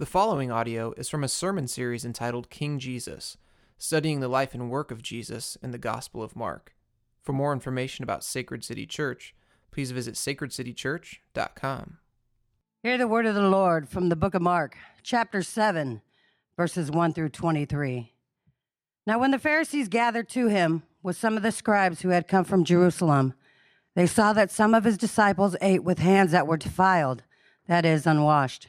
The following audio is from a sermon series entitled King Jesus, studying the life and work of Jesus in the Gospel of Mark. For more information about Sacred City Church, please visit sacredcitychurch.com. Hear the word of the Lord from the book of Mark, chapter 7, verses 1 through 23. Now, when the Pharisees gathered to him with some of the scribes who had come from Jerusalem, they saw that some of his disciples ate with hands that were defiled, that is, unwashed.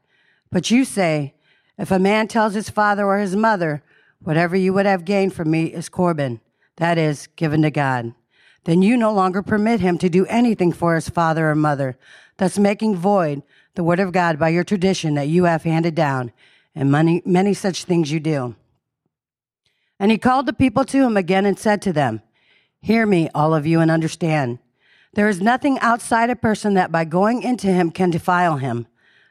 But you say, if a man tells his father or his mother, whatever you would have gained from me is Corban, that is, given to God, then you no longer permit him to do anything for his father or mother, thus making void the word of God by your tradition that you have handed down, and many, many such things you do. And he called the people to him again and said to them, Hear me, all of you, and understand. There is nothing outside a person that by going into him can defile him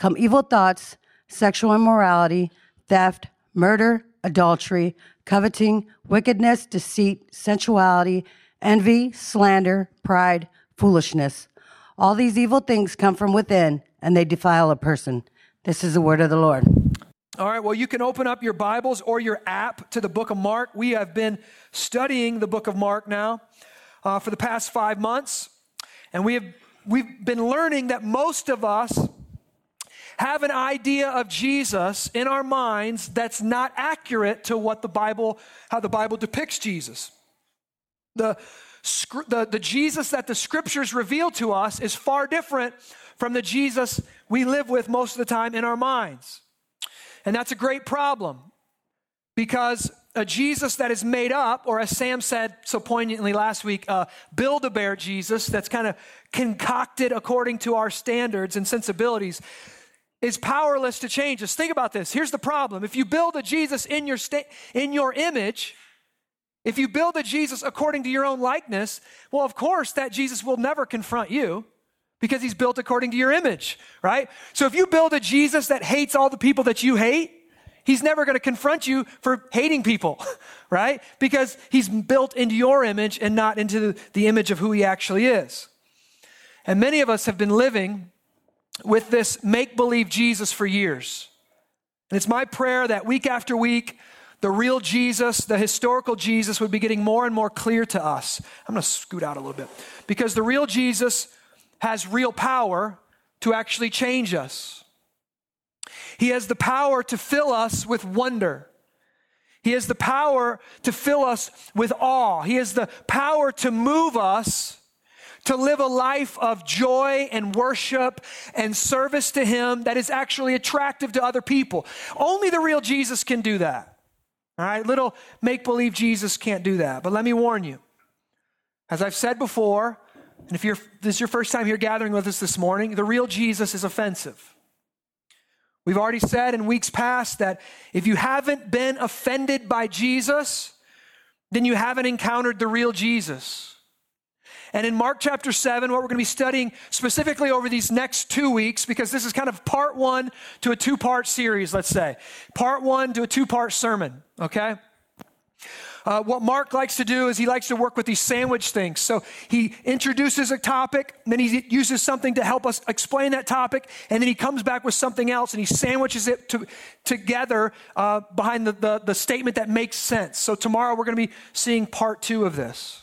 come evil thoughts, sexual immorality, theft, murder, adultery, coveting, wickedness, deceit, sensuality, envy, slander, pride, foolishness. All these evil things come from within and they defile a person. This is the word of the Lord. All right, well, you can open up your Bibles or your app to the book of Mark. We have been studying the book of Mark now uh, for the past five months, and we have we've been learning that most of us have an idea of Jesus in our minds that's not accurate to what the Bible, how the Bible depicts Jesus. The, the, the Jesus that the scriptures reveal to us is far different from the Jesus we live with most of the time in our minds. And that's a great problem because a Jesus that is made up, or as Sam said so poignantly last week, build a bear Jesus that's kind of concocted according to our standards and sensibilities is powerless to change us. Think about this. Here's the problem. If you build a Jesus in your sta- in your image, if you build a Jesus according to your own likeness, well, of course, that Jesus will never confront you because he's built according to your image, right? So if you build a Jesus that hates all the people that you hate, he's never going to confront you for hating people, right? Because he's built into your image and not into the image of who he actually is. And many of us have been living with this make believe Jesus for years. And it's my prayer that week after week, the real Jesus, the historical Jesus, would be getting more and more clear to us. I'm going to scoot out a little bit because the real Jesus has real power to actually change us. He has the power to fill us with wonder. He has the power to fill us with awe. He has the power to move us to live a life of joy and worship and service to Him that is actually attractive to other people. Only the real Jesus can do that. All right, little make believe Jesus can't do that. But let me warn you, as I've said before, and if you're, this is your first time here gathering with us this morning, the real Jesus is offensive. We've already said in weeks past that if you haven't been offended by Jesus, then you haven't encountered the real Jesus. And in Mark chapter 7, what we're going to be studying specifically over these next two weeks, because this is kind of part one to a two part series, let's say. Part one to a two part sermon, okay? Uh, what Mark likes to do is he likes to work with these sandwich things. So he introduces a topic, then he uses something to help us explain that topic, and then he comes back with something else and he sandwiches it to, together uh, behind the, the, the statement that makes sense. So tomorrow we're going to be seeing part two of this.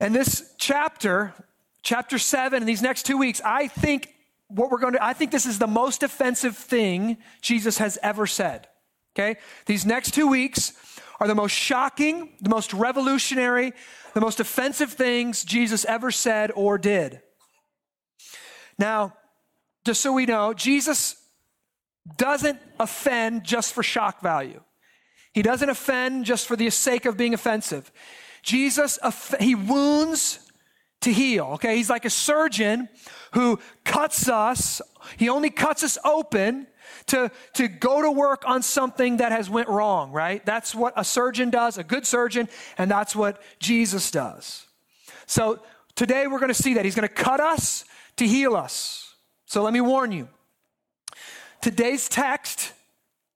And this chapter, chapter seven, in these next two weeks, I think what we're going to, I think this is the most offensive thing Jesus has ever said. Okay? These next two weeks are the most shocking, the most revolutionary, the most offensive things Jesus ever said or did. Now, just so we know, Jesus doesn't offend just for shock value. He doesn't offend just for the sake of being offensive. Jesus, he wounds to heal, okay? He's like a surgeon who cuts us. He only cuts us open to, to go to work on something that has went wrong, right? That's what a surgeon does, a good surgeon, and that's what Jesus does. So today we're going to see that. He's going to cut us to heal us. So let me warn you. Today's text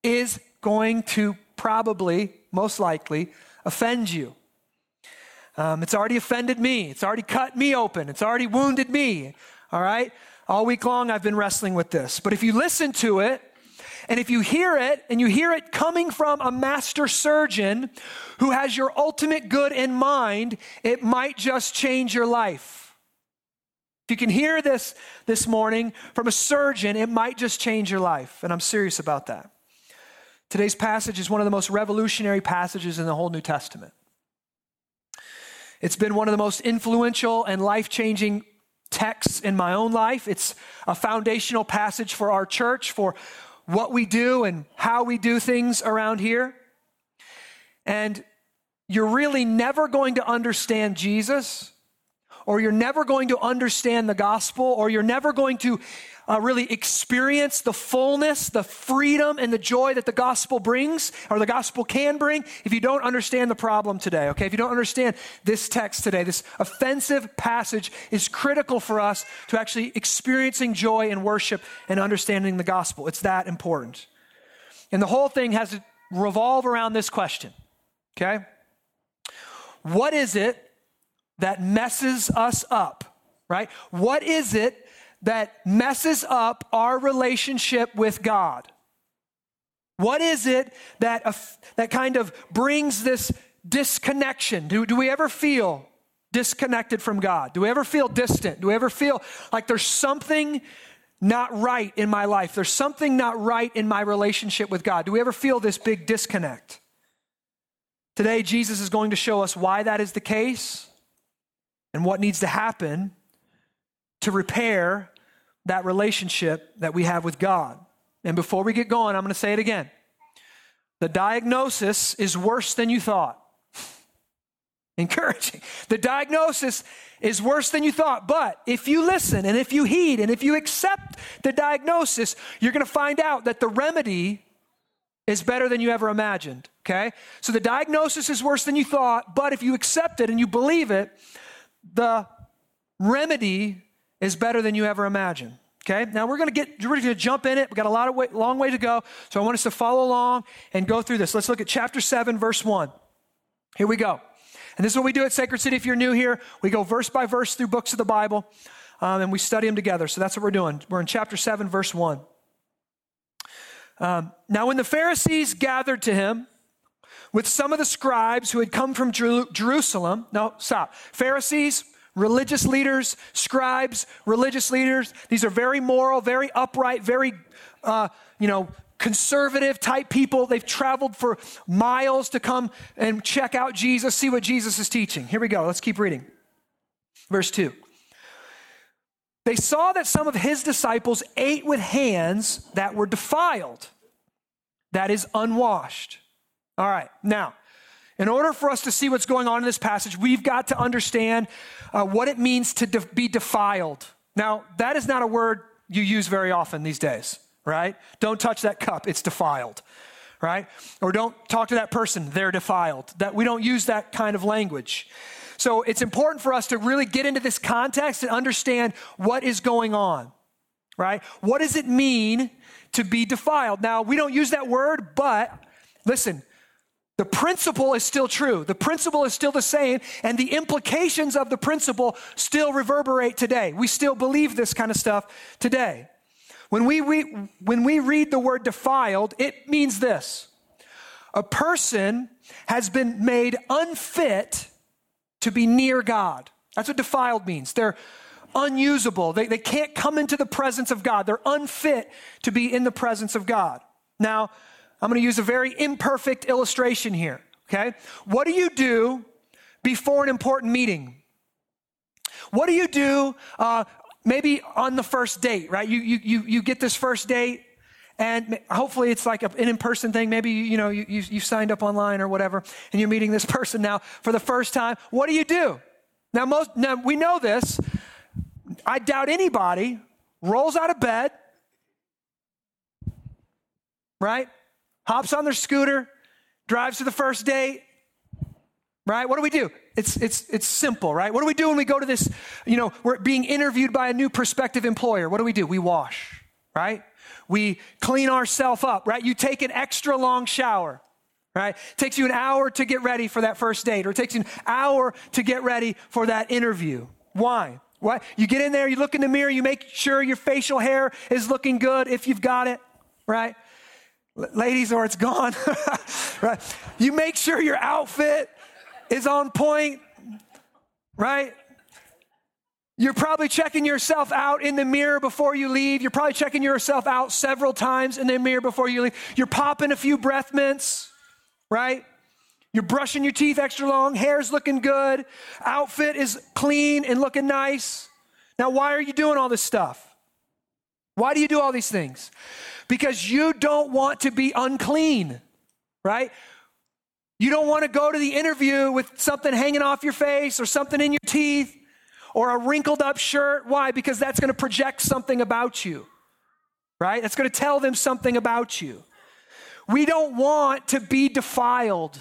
is going to probably, most likely, offend you. Um, it's already offended me. It's already cut me open. It's already wounded me. All right? All week long, I've been wrestling with this. But if you listen to it, and if you hear it, and you hear it coming from a master surgeon who has your ultimate good in mind, it might just change your life. If you can hear this this morning from a surgeon, it might just change your life. And I'm serious about that. Today's passage is one of the most revolutionary passages in the whole New Testament. It's been one of the most influential and life changing texts in my own life. It's a foundational passage for our church, for what we do and how we do things around here. And you're really never going to understand Jesus, or you're never going to understand the gospel, or you're never going to uh, really experience the fullness, the freedom, and the joy that the gospel brings, or the gospel can bring, if you don't understand the problem today, okay? If you don't understand this text today, this offensive passage is critical for us to actually experiencing joy and worship and understanding the gospel. It's that important. And the whole thing has to revolve around this question, okay? What is it that messes us up, right? What is it that messes up our relationship with God? What is it that, uh, that kind of brings this disconnection? Do, do we ever feel disconnected from God? Do we ever feel distant? Do we ever feel like there's something not right in my life? There's something not right in my relationship with God? Do we ever feel this big disconnect? Today, Jesus is going to show us why that is the case and what needs to happen to repair that relationship that we have with God. And before we get going, I'm going to say it again. The diagnosis is worse than you thought. Encouraging. The diagnosis is worse than you thought. But if you listen and if you heed and if you accept the diagnosis, you're going to find out that the remedy is better than you ever imagined. Okay? So the diagnosis is worse than you thought, but if you accept it and you believe it, the remedy is better than you ever imagined. Okay, now we're going to get ready to jump in it. We've got a lot of way, long way to go. So I want us to follow along and go through this. Let's look at chapter 7, verse 1. Here we go. And this is what we do at Sacred City. If you're new here, we go verse by verse through books of the Bible um, and we study them together. So that's what we're doing. We're in chapter 7, verse 1. Um, now, when the Pharisees gathered to him with some of the scribes who had come from Jer- Jerusalem, no, stop. Pharisees, religious leaders, scribes, religious leaders. These are very moral, very upright, very, uh, you know, conservative type people. They've traveled for miles to come and check out Jesus, see what Jesus is teaching. Here we go. Let's keep reading. Verse 2. They saw that some of his disciples ate with hands that were defiled, that is, unwashed. All right, now, in order for us to see what's going on in this passage, we've got to understand uh, what it means to de- be defiled. Now, that is not a word you use very often these days, right? Don't touch that cup, it's defiled, right? Or don't talk to that person, they're defiled. That we don't use that kind of language. So it's important for us to really get into this context and understand what is going on, right? What does it mean to be defiled? Now, we don't use that word, but listen, the principle is still true. The principle is still the same, and the implications of the principle still reverberate today. We still believe this kind of stuff today. When we, we, when we read the word defiled, it means this a person has been made unfit to be near God. That's what defiled means. They're unusable, they, they can't come into the presence of God, they're unfit to be in the presence of God. Now, I'm going to use a very imperfect illustration here, okay? What do you do before an important meeting? What do you do uh, maybe on the first date, right? You, you, you, you get this first date, and hopefully it's like an in-person thing. Maybe, you know, you, you, you signed up online or whatever, and you're meeting this person now for the first time. What do you do? Now, most, now we know this. I doubt anybody rolls out of bed, right? Hops on their scooter, drives to the first date, right? What do we do? It's, it's, it's simple, right? What do we do when we go to this, you know, we're being interviewed by a new prospective employer? What do we do? We wash, right? We clean ourselves up, right? You take an extra long shower, right? It takes you an hour to get ready for that first date, or it takes you an hour to get ready for that interview. Why? What? You get in there, you look in the mirror, you make sure your facial hair is looking good if you've got it, right? Ladies, or it's gone, right? You make sure your outfit is on point, right? You're probably checking yourself out in the mirror before you leave. You're probably checking yourself out several times in the mirror before you leave. You're popping a few breath mints, right? You're brushing your teeth extra long, hair's looking good, outfit is clean and looking nice. Now, why are you doing all this stuff? Why do you do all these things? Because you don't want to be unclean, right? You don't want to go to the interview with something hanging off your face or something in your teeth or a wrinkled up shirt. Why? Because that's going to project something about you, right? That's going to tell them something about you. We don't want to be defiled.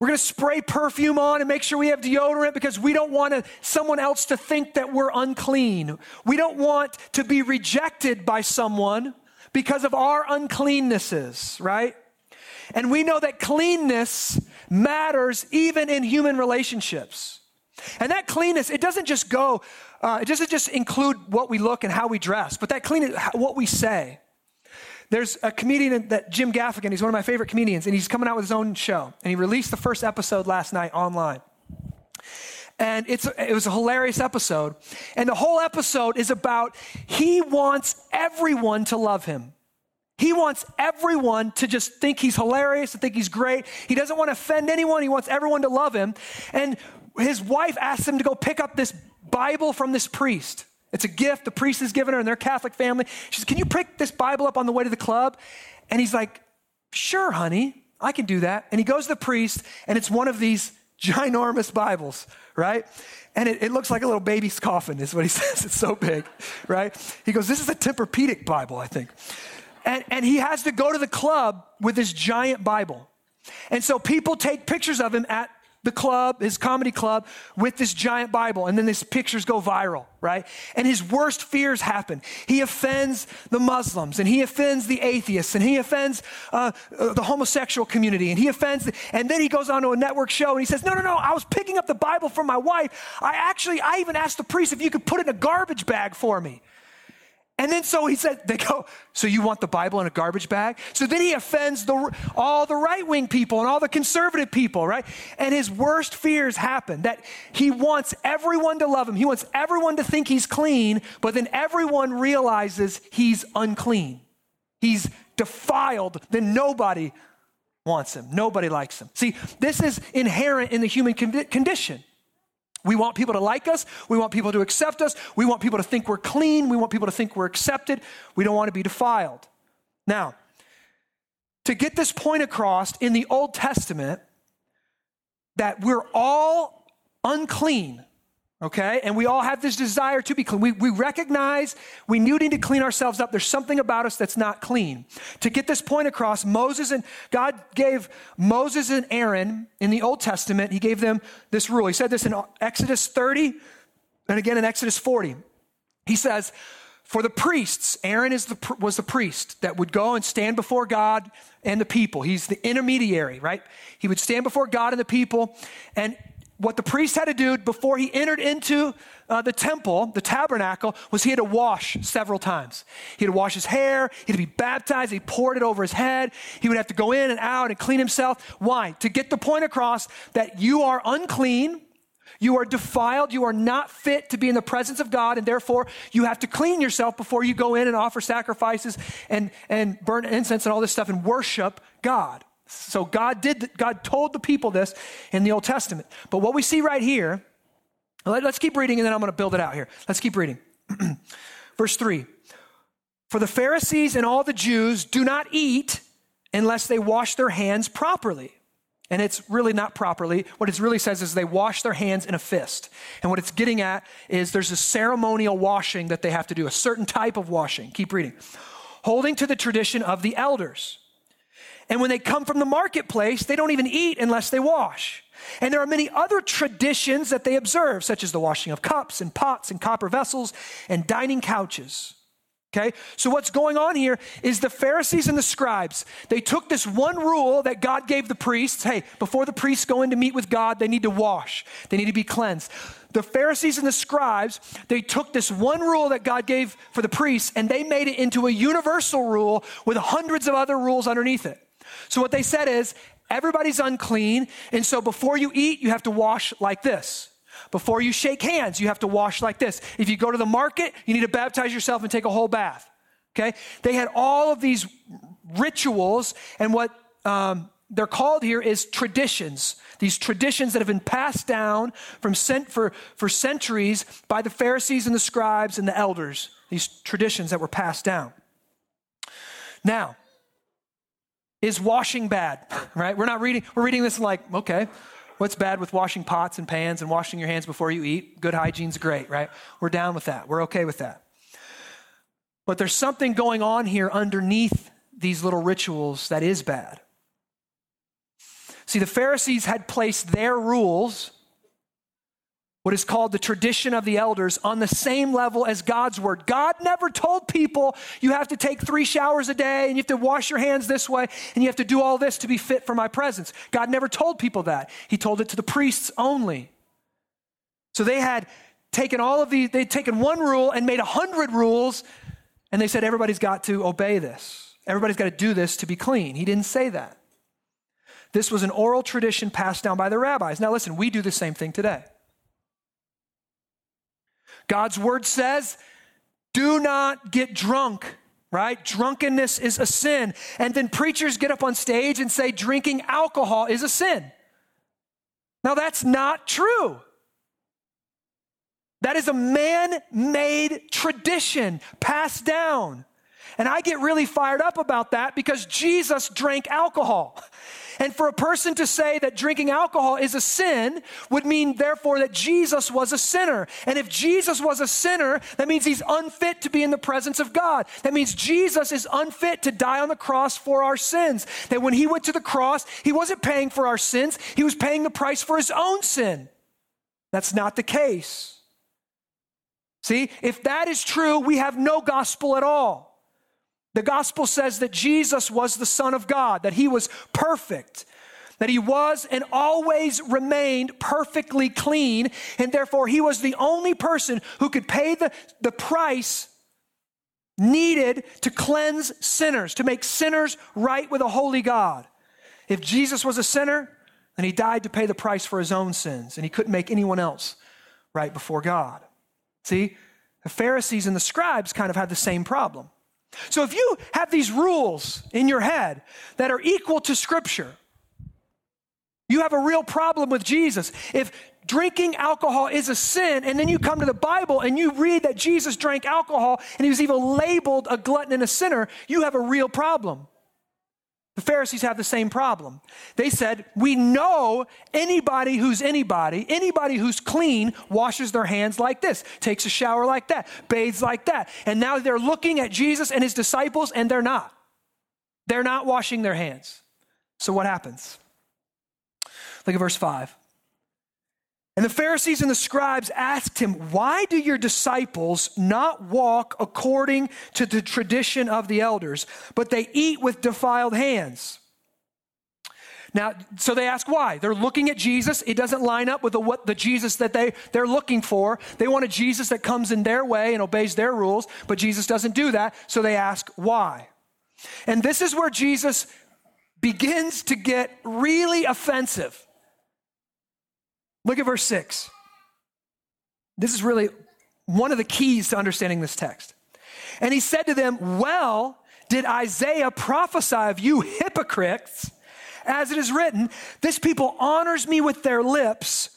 We're going to spray perfume on and make sure we have deodorant because we don't want someone else to think that we're unclean. We don't want to be rejected by someone because of our uncleannesses, right? And we know that cleanness matters even in human relationships. And that cleanness, it doesn't just go, uh, it doesn't just include what we look and how we dress, but that cleanness, what we say. There's a comedian that Jim Gaffigan, he's one of my favorite comedians, and he's coming out with his own show. And he released the first episode last night online. And it's, it was a hilarious episode. And the whole episode is about he wants everyone to love him. He wants everyone to just think he's hilarious, to think he's great. He doesn't want to offend anyone. He wants everyone to love him. And his wife asks him to go pick up this Bible from this priest. It's a gift the priest has given her in their Catholic family. She says, Can you pick this Bible up on the way to the club? And he's like, Sure, honey, I can do that. And he goes to the priest, and it's one of these ginormous Bibles, right? And it, it, looks like a little baby's coffin, is what he says. It's so big, right? He goes, This is a Tempur-Pedic Bible, I think. And, and he has to go to the club with this giant Bible. And so people take pictures of him at the club, his comedy club, with this giant Bible. And then these pictures go viral, right? And his worst fears happen. He offends the Muslims and he offends the atheists and he offends uh, uh, the homosexual community and he offends, the, and then he goes on to a network show and he says, No, no, no, I was picking up the Bible for my wife. I actually, I even asked the priest if you could put it in a garbage bag for me. And then so he said, they go, so you want the Bible in a garbage bag? So then he offends the, all the right wing people and all the conservative people, right? And his worst fears happen that he wants everyone to love him. He wants everyone to think he's clean, but then everyone realizes he's unclean. He's defiled. Then nobody wants him. Nobody likes him. See, this is inherent in the human condition. We want people to like us. We want people to accept us. We want people to think we're clean. We want people to think we're accepted. We don't want to be defiled. Now, to get this point across in the Old Testament that we're all unclean, okay? And we all have this desire to be clean. We, we recognize we need to clean ourselves up. There's something about us that's not clean. To get this point across, Moses and God gave Moses and Aaron in the Old Testament, he gave them this rule. He said this in Exodus 30 and again in Exodus 40. He says, for the priests, Aaron is the, was the priest that would go and stand before God and the people. He's the intermediary, right? He would stand before God and the people, and what the priest had to do before he entered into uh, the temple, the tabernacle, was he had to wash several times. He had to wash his hair, he had to be baptized, he poured it over his head. He would have to go in and out and clean himself. Why? To get the point across that you are unclean, you are defiled, you are not fit to be in the presence of God, and therefore you have to clean yourself before you go in and offer sacrifices and, and burn incense and all this stuff and worship God. So God did, God told the people this in the Old Testament. But what we see right here, let, us keep reading and then I'm going to build it out here. Let's keep reading. Verse 3 For the Pharisees and all the Jews do not eat unless they wash their hands properly. And it's really not properly. What it really says is they wash their hands in a fist. And what it's getting at is there's a ceremonial washing that they have to do, a certain type of washing. Keep reading. Holding to the tradition of the elders. And when they come from the marketplace, they don't even eat unless they wash. And there are many other traditions that they observe, such as the washing of cups and pots and copper vessels and dining couches. Okay? So what's going on here is the Pharisees and the scribes, they took this one rule that God gave the priests. Hey, before the priests go in to meet with God, they need to wash. They need to be cleansed. The Pharisees and the scribes, they took this one rule that God gave for the priests and they made it into a universal rule with hundreds of other rules underneath it. So what they said is everybody's unclean. And so before you eat, you have to wash like this. Before you shake hands, you have to wash like this. If you go to the market, you need to baptize yourself and take a whole bath. Okay? They had all of these rituals, and what um, they're called here is traditions. These traditions that have been passed down from for, for centuries by the Pharisees and the scribes and the elders. These traditions that were passed down. Now, is washing bad? Right? We're not reading, we're reading this like, okay, what's bad with washing pots and pans and washing your hands before you eat? Good hygiene's great, right? We're down with that. We're okay with that. But there's something going on here underneath these little rituals that is bad. See, the Pharisees had placed their rules what is called the tradition of the elders on the same level as God's word. God never told people you have to take three showers a day and you have to wash your hands this way and you have to do all this to be fit for my presence. God never told people that. He told it to the priests only. So they had taken all of these, they'd taken one rule and made a hundred rules and they said everybody's got to obey this. Everybody's got to do this to be clean. He didn't say that. This was an oral tradition passed down by the rabbis. Now listen, we do the same thing today. God's word says, do not get drunk, right? Drunkenness is a sin. And then preachers get up on stage and say drinking alcohol is a sin. Now, that's not true. That is a man made tradition passed down. And I get really fired up about that because Jesus drank alcohol. And for a person to say that drinking alcohol is a sin would mean, therefore, that Jesus was a sinner. And if Jesus was a sinner, that means he's unfit to be in the presence of God. That means Jesus is unfit to die on the cross for our sins. That when he went to the cross, he wasn't paying for our sins, he was paying the price for his own sin. That's not the case. See, if that is true, we have no gospel at all. The gospel says that Jesus was the Son of God, that he was perfect, that he was and always remained perfectly clean, and therefore he was the only person who could pay the, the price needed to cleanse sinners, to make sinners right with a holy God. If Jesus was a sinner, then he died to pay the price for his own sins, and he couldn't make anyone else right before God. See, the Pharisees and the scribes kind of had the same problem. So if you have these rules in your head that are equal to Scripture, you have a real problem with Jesus. If drinking alcohol is a sin, and then you come to the Bible and you read that Jesus drank alcohol and he was even labeled a glutton and a sinner, you have a real problem. The Pharisees have the same problem. They said, We know anybody who's anybody, anybody who's clean, washes their hands like this, takes a shower like that, bathes like that. And now they're looking at Jesus and his disciples, and they're not. They're not washing their hands. So what happens? Look at verse 5. And the Pharisees and the scribes asked him, Why do your disciples not walk according to the tradition of the elders, but they eat with defiled hands? Now, so they ask why. They're looking at Jesus. It doesn't line up with the, what, the Jesus that they, they're looking for. They want a Jesus that comes in their way and obeys their rules, but Jesus doesn't do that. So they ask why. And this is where Jesus begins to get really offensive. Look at verse 6. This is really one of the keys to understanding this text. And he said to them, Well, did Isaiah prophesy of you hypocrites? As it is written, this people honors me with their lips,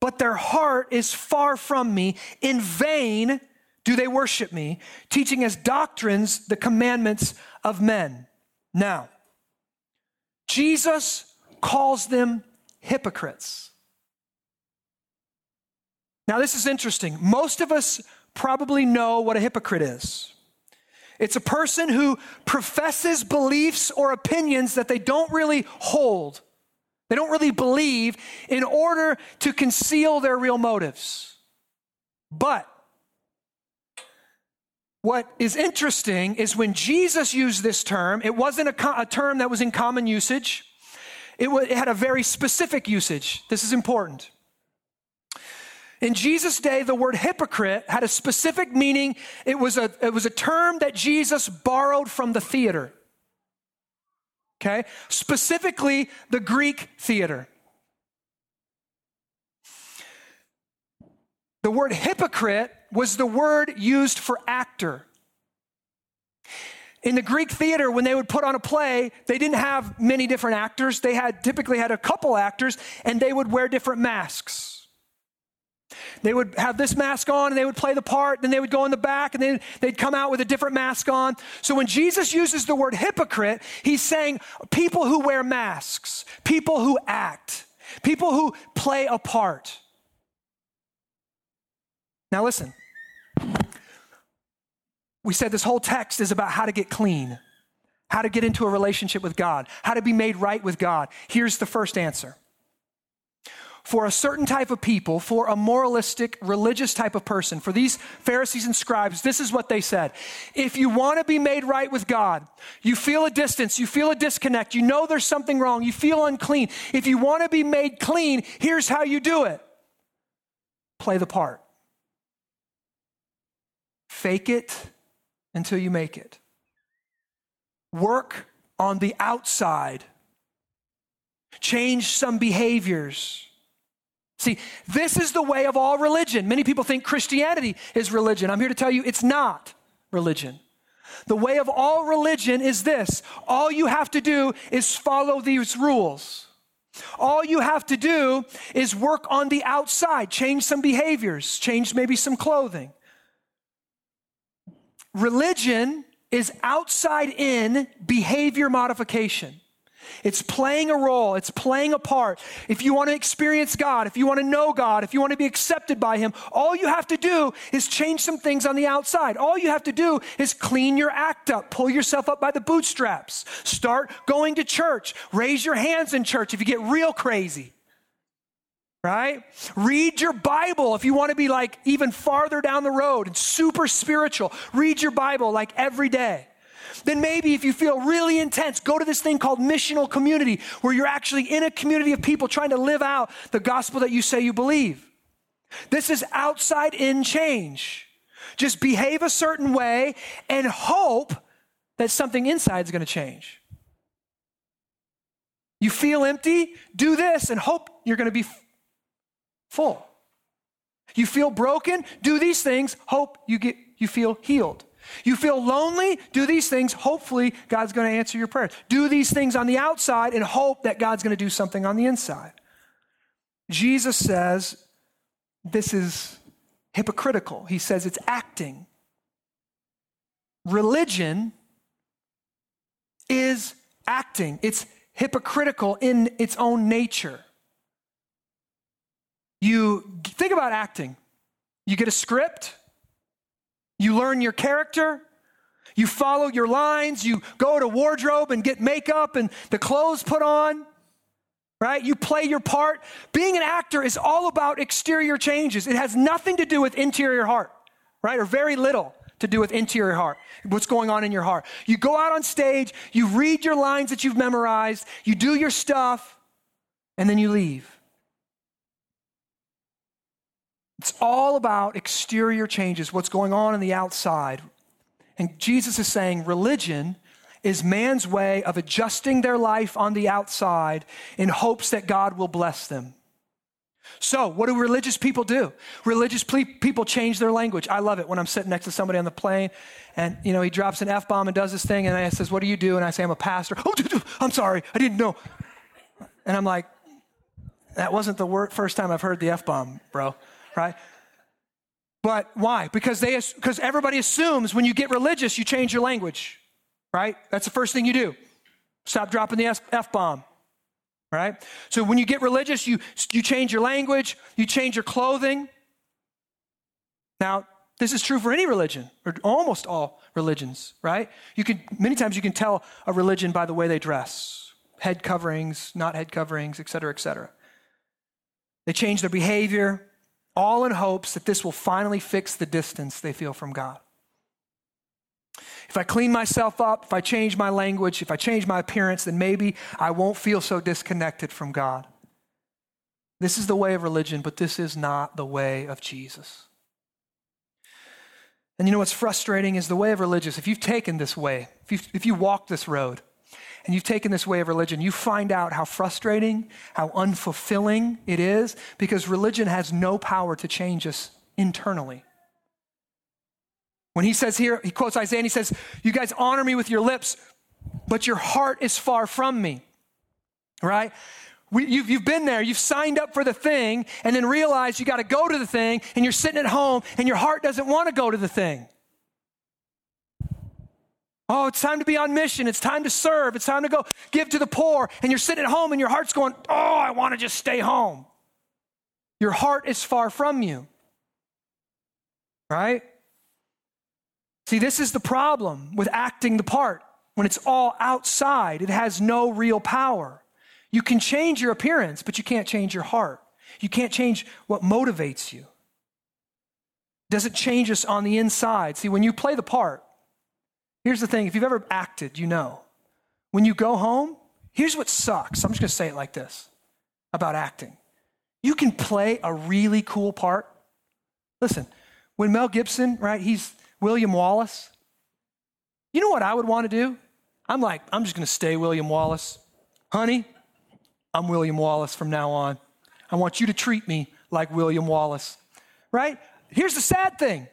but their heart is far from me. In vain do they worship me, teaching as doctrines the commandments of men. Now, Jesus calls them hypocrites. Now, this is interesting. Most of us probably know what a hypocrite is. It's a person who professes beliefs or opinions that they don't really hold, they don't really believe in order to conceal their real motives. But what is interesting is when Jesus used this term, it wasn't a, co- a term that was in common usage. It, w- it had a very specific usage. This is important. In Jesus' day, the word hypocrite had a specific meaning. It was a, it was a term that Jesus borrowed from the theater. Okay? Specifically, the Greek theater. The word hypocrite was the word used for actor. In the Greek theater, when they would put on a play, they didn't have many different actors. They had typically had a couple actors, and they would wear different masks. They would have this mask on and they would play the part, then they would go in the back and they'd, they'd come out with a different mask on. So when Jesus uses the word hypocrite, he's saying people who wear masks, people who act, people who play a part. Now listen. We said this whole text is about how to get clean, how to get into a relationship with God, how to be made right with God. Here's the first answer for a certain type of people, for a moralistic, religious type of person, for these Pharisees and scribes, this is what they said. If you want to be made right with God, you feel a distance, you feel a disconnect, you know there's something wrong, you feel unclean. If you want to be made clean, here's how you do it play the part. Fake it until you make it. Work on the outside. Change some behaviors See, this is the way of all religion. Many people think Christianity is religion. I'm here to tell you it's not religion. The way of all religion is this all you have to do is follow these rules. All you have to do is work on the outside, change some behaviors, change maybe some clothing. Religion is outside in behavior modification. It's playing a role, it's playing a part. If you want to experience God, if you want to know God, if you want to be accepted by Him, all you have to do is change some things on the outside. All you have to do is clean your act up, pull yourself up by the bootstraps, start going to church, raise your hands in church if you get real crazy. Right? Read your Bible if you want to be like even farther down the road and super spiritual. Read your Bible like every day. Then maybe if you feel really intense, go to this thing called missional community where you're actually in a community of people trying to live out the gospel that you say you believe. This is outside in change. Just behave a certain way and hope that something inside is going to change. You feel empty? Do this and hope you're going to be f- full. You feel broken? Do these things, hope you get you feel healed. You feel lonely? Do these things. Hopefully, God's going to answer your prayers. Do these things on the outside and hope that God's going to do something on the inside. Jesus says this is hypocritical. He says it's acting. Religion is acting. It's hypocritical in its own nature. You think about acting. You get a script, you learn your character, you follow your lines, you go to wardrobe and get makeup and the clothes put on, right? You play your part. Being an actor is all about exterior changes. It has nothing to do with interior heart, right? Or very little to do with interior heart, what's going on in your heart. You go out on stage, you read your lines that you've memorized, you do your stuff, and then you leave. It's all about exterior changes, what's going on in the outside. And Jesus is saying religion is man's way of adjusting their life on the outside in hopes that God will bless them. So, what do religious people do? Religious people change their language. I love it when I'm sitting next to somebody on the plane and, you know, he drops an F bomb and does this thing and I says, What do you do? And I say, I'm a pastor. Oh, I'm sorry. I didn't know. And I'm like, That wasn't the word, first time I've heard the F bomb, bro, right? But why? Because they because everybody assumes when you get religious, you change your language, right? That's the first thing you do. Stop dropping the F bomb right? So when you get religious, you, you change your language, you change your clothing. Now, this is true for any religion, or almost all religions, right? You can many times you can tell a religion by the way they dress. Head coverings, not head coverings, et cetera, et cetera. They change their behavior, all in hopes that this will finally fix the distance they feel from God. If I clean myself up, if I change my language, if I change my appearance, then maybe I won't feel so disconnected from God. This is the way of religion, but this is not the way of Jesus. And you know what's frustrating is the way of religious. If you've taken this way, if you if you walk this road, and you've taken this way of religion, you find out how frustrating, how unfulfilling it is, because religion has no power to change us internally. When he says here, he quotes Isaiah and he says, You guys honor me with your lips, but your heart is far from me. Right? We, you've, you've been there, you've signed up for the thing, and then realize you got to go to the thing, and you're sitting at home, and your heart doesn't want to go to the thing. Oh, it's time to be on mission. It's time to serve. It's time to go give to the poor. And you're sitting at home, and your heart's going, Oh, I want to just stay home. Your heart is far from you. Right? See, this is the problem with acting the part. When it's all outside, it has no real power. You can change your appearance, but you can't change your heart. You can't change what motivates you. It change us on the inside? See, when you play the part, here's the thing if you've ever acted, you know. When you go home, here's what sucks. I'm just going to say it like this about acting. You can play a really cool part. Listen, when Mel Gibson, right, he's William Wallace. You know what I would want to do? I'm like, I'm just going to stay William Wallace. Honey, I'm William Wallace from now on. I want you to treat me like William Wallace. Right? Here's the sad thing.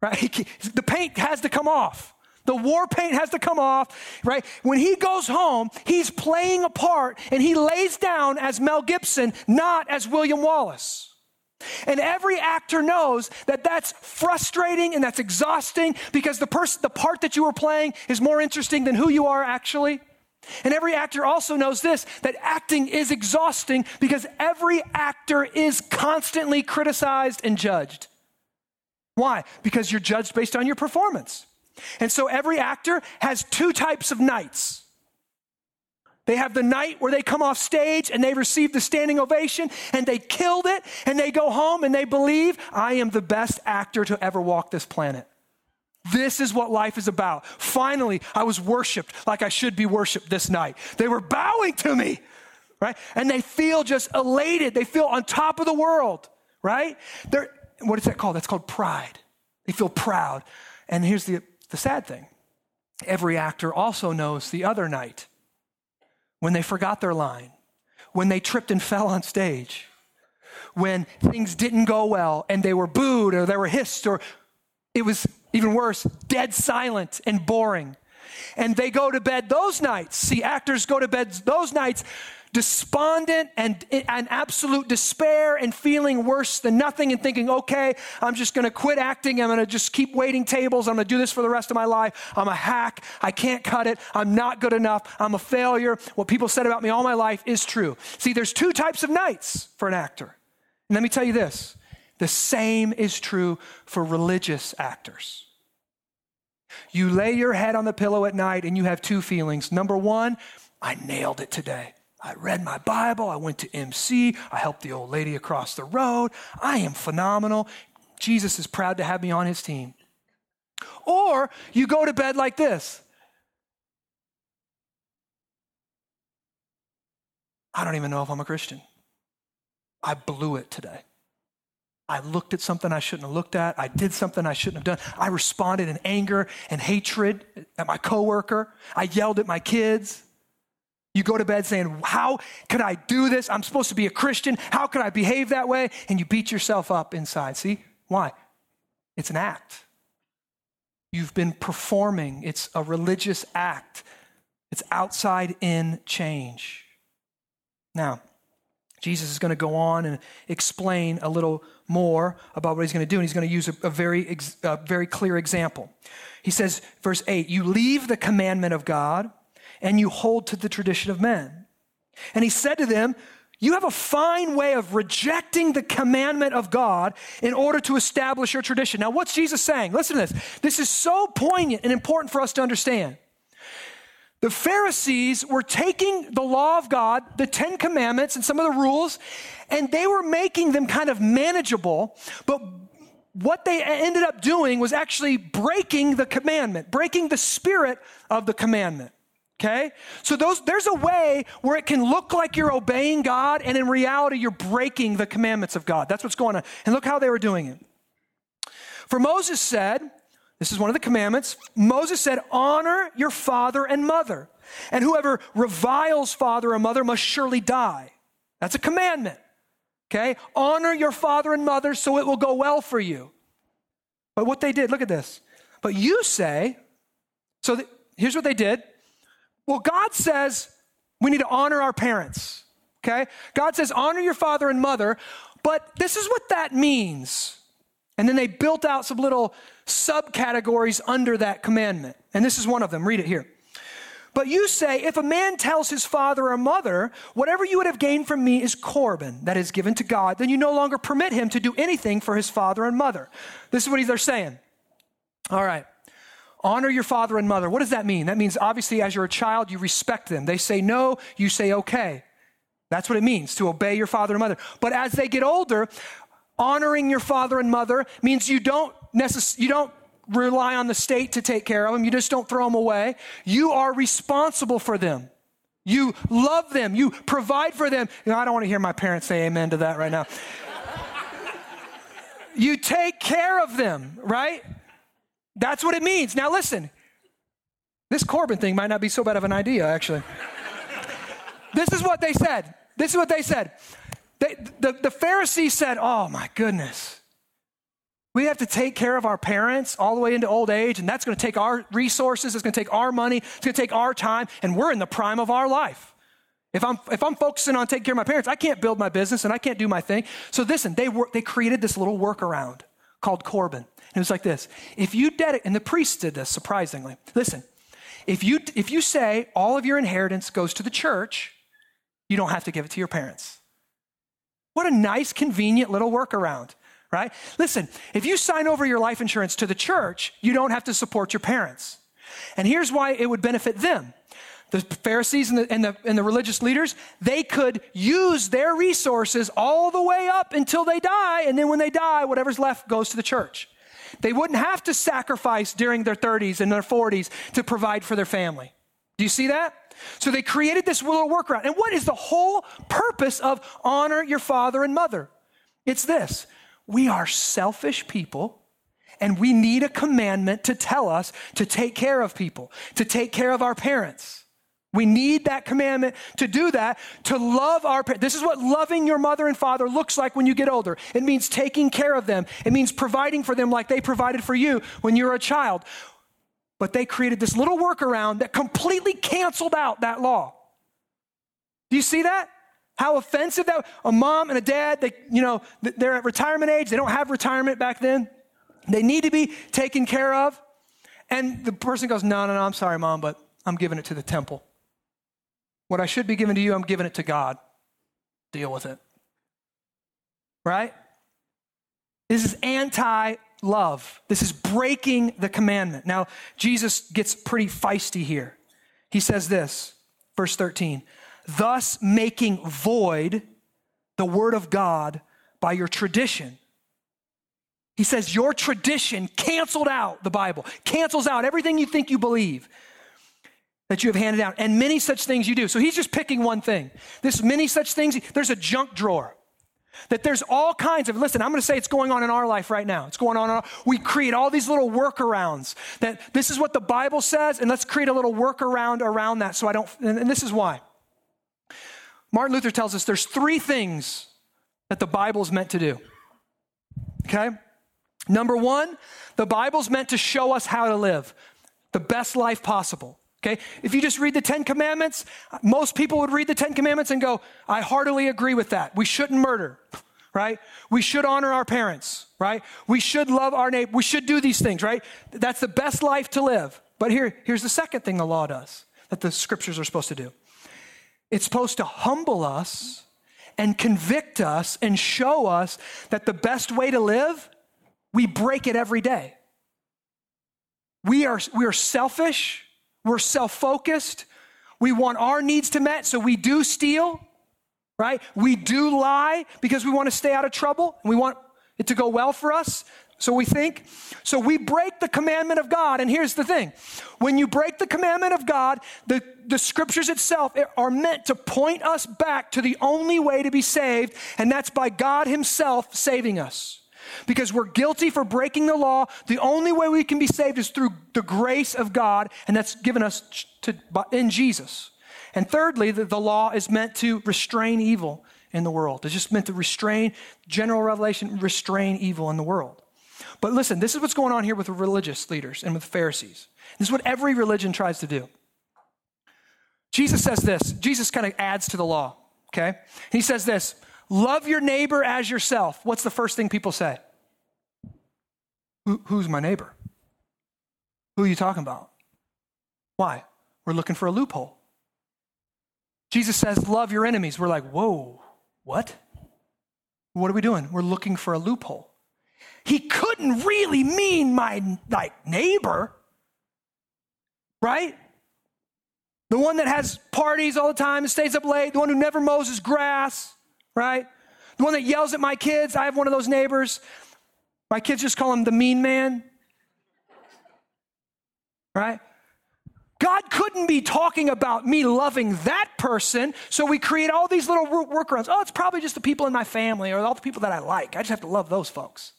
Right? The paint has to come off. The war paint has to come off, right? When he goes home, he's playing a part and he lays down as Mel Gibson, not as William Wallace. And every actor knows that that's frustrating and that's exhausting because the person, the part that you are playing is more interesting than who you are actually. And every actor also knows this that acting is exhausting because every actor is constantly criticized and judged. Why? Because you're judged based on your performance. And so every actor has two types of nights. They have the night where they come off stage and they receive the standing ovation and they killed it and they go home and they believe, I am the best actor to ever walk this planet. This is what life is about. Finally, I was worshiped like I should be worshiped this night. They were bowing to me, right? And they feel just elated. They feel on top of the world, right? They're, what is that called? That's called pride. They feel proud. And here's the, the sad thing every actor also knows the other night when they forgot their line, when they tripped and fell on stage, when things didn't go well and they were booed or they were hissed or it was even worse, dead silent and boring. And they go to bed those nights. See, actors go to bed those nights despondent and an absolute despair and feeling worse than nothing and thinking, okay, I'm just going to quit acting. I'm going to just keep waiting tables. I'm going to do this for the rest of my life. I'm a hack. I can't cut it. I'm not good enough. I'm a failure. What people said about me all my life is true. See, there's two types of nights for an actor. And let me tell you this the same is true for religious actors. You lay your head on the pillow at night and you have two feelings. Number one, I nailed it today. I read my Bible. I went to MC. I helped the old lady across the road. I am phenomenal. Jesus is proud to have me on his team. Or you go to bed like this I don't even know if I'm a Christian. I blew it today. I looked at something I shouldn't have looked at. I did something I shouldn't have done. I responded in anger and hatred at my coworker. I yelled at my kids. You go to bed saying, How could I do this? I'm supposed to be a Christian. How could I behave that way? And you beat yourself up inside. See? Why? It's an act. You've been performing, it's a religious act. It's outside in change. Now, Jesus is going to go on and explain a little more about what he's going to do, and he's going to use a, a very, a very clear example. He says, verse 8, You leave the commandment of God and you hold to the tradition of men. And he said to them, You have a fine way of rejecting the commandment of God in order to establish your tradition. Now, what's Jesus saying? Listen to this. This is so poignant and important for us to understand. The Pharisees were taking the law of God, the Ten Commandments, and some of the rules, and they were making them kind of manageable. But what they ended up doing was actually breaking the commandment, breaking the spirit of the commandment. Okay? So those there's a way where it can look like you're obeying God and in reality you're breaking the commandments of God. That's what's going on. And look how they were doing it. For Moses said, this is one of the commandments. Moses said, Honor your father and mother, and whoever reviles father or mother must surely die. That's a commandment. Okay? Honor your father and mother so it will go well for you. But what they did, look at this. But you say, so here's what they did. Well, God says we need to honor our parents. Okay? God says, honor your father and mother, but this is what that means. And then they built out some little subcategories under that commandment. And this is one of them. Read it here. But you say, if a man tells his father or mother, whatever you would have gained from me is Corban, that is given to God, then you no longer permit him to do anything for his father and mother. This is what they're saying. All right. Honor your father and mother. What does that mean? That means obviously, as you're a child, you respect them. They say no, you say okay. That's what it means to obey your father and mother. But as they get older, honoring your father and mother means you don't necess- you don't rely on the state to take care of them. You just don't throw them away. You are responsible for them. You love them. You provide for them. You know, I don't want to hear my parents say amen to that right now. you take care of them, right? That's what it means. Now, listen, this Corban thing might not be so bad of an idea, actually. this is what they said. This is what they said. They, the, the Pharisees said, Oh my goodness, we have to take care of our parents all the way into old age, and that's going to take our resources, it's going to take our money, it's going to take our time, and we're in the prime of our life. If I'm, if I'm focusing on taking care of my parents, I can't build my business and I can't do my thing. So listen, they, were, they created this little workaround called Corban. It was like this. If you dedicate, and the priests did this surprisingly. Listen, if you, if you say all of your inheritance goes to the church, you don't have to give it to your parents. What a nice, convenient little workaround, right? Listen, if you sign over your life insurance to the church, you don't have to support your parents. And here's why it would benefit them. The Pharisees and the, and, the, and the religious leaders, they could use their resources all the way up until they die. And then when they die, whatever's left goes to the church. They wouldn't have to sacrifice during their 30s and their 40s to provide for their family. Do you see that? So they created this little workaround. And what is the whole purpose of honor your father and mother? It's this we are selfish people. And we need a commandment to tell us to take care of people, to take care of our parents. We need that commandment to do that, to love our parents. This is what loving your mother and father looks like when you get older. It means taking care of them. It means providing for them like they provided for you when you were a child. But they created this little workaround that completely canceled out that law. Do you see that? How offensive that a mom and a dad, they, you know, they're at retirement age, they don't have retirement back then. They need to be taken care of. And the person goes, No, no, no, I'm sorry, mom, but I'm giving it to the temple. What I should be giving to you, I'm giving it to God. Deal with it. Right? This is anti love. This is breaking the commandment. Now, Jesus gets pretty feisty here. He says this, verse 13, thus making void the word of God by your tradition. He says, Your tradition canceled out the Bible, cancels out everything you think you believe that you have handed down, and many such things you do. So he's just picking one thing. This many such things, there's a junk drawer. That there's all kinds of, listen, I'm going to say it's going on in our life right now. It's going on. Our, we create all these little workarounds that this is what the Bible says, and let's create a little workaround around that so I don't, and, and this is why. Martin Luther tells us there's three things that the Bible's meant to do. Okay? Number one, the Bible's meant to show us how to live the best life possible. Okay? If you just read the Ten Commandments, most people would read the Ten Commandments and go, I heartily agree with that. We shouldn't murder, right? We should honor our parents, right? We should love our neighbor. We should do these things, right? That's the best life to live. But here, here's the second thing the law does that the scriptures are supposed to do it's supposed to humble us and convict us and show us that the best way to live, we break it every day. We are, we are selfish. We're self focused. We want our needs to met, so we do steal, right? We do lie because we want to stay out of trouble and we want it to go well for us. So we think. So we break the commandment of God. And here's the thing when you break the commandment of God, the, the scriptures itself are meant to point us back to the only way to be saved, and that's by God Himself saving us because we're guilty for breaking the law. The only way we can be saved is through the grace of God, and that's given us to, in Jesus. And thirdly, the, the law is meant to restrain evil in the world. It's just meant to restrain, general revelation, restrain evil in the world. But listen, this is what's going on here with religious leaders and with Pharisees. This is what every religion tries to do. Jesus says this. Jesus kind of adds to the law, okay? He says this Love your neighbor as yourself. What's the first thing people say? Who, who's my neighbor? Who are you talking about? Why? We're looking for a loophole. Jesus says, Love your enemies. We're like, Whoa, what? What are we doing? We're looking for a loophole. He couldn't really mean my like neighbor, right? The one that has parties all the time and stays up late, the one who never mows his grass, right? The one that yells at my kids. I have one of those neighbors. My kids just call him the mean man. Right? God couldn't be talking about me loving that person, so we create all these little workarounds. Oh, it's probably just the people in my family or all the people that I like. I just have to love those folks.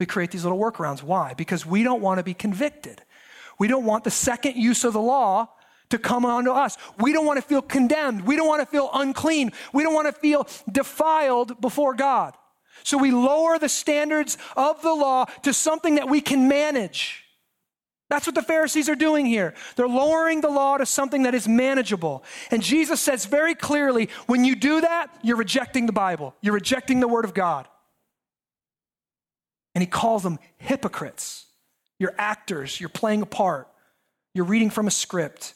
We create these little workarounds. Why? Because we don't want to be convicted. We don't want the second use of the law to come onto us. We don't want to feel condemned. We don't want to feel unclean. We don't want to feel defiled before God. So we lower the standards of the law to something that we can manage. That's what the Pharisees are doing here. They're lowering the law to something that is manageable. And Jesus says very clearly when you do that, you're rejecting the Bible, you're rejecting the Word of God. And he calls them hypocrites. You're actors, you're playing a part, you're reading from a script.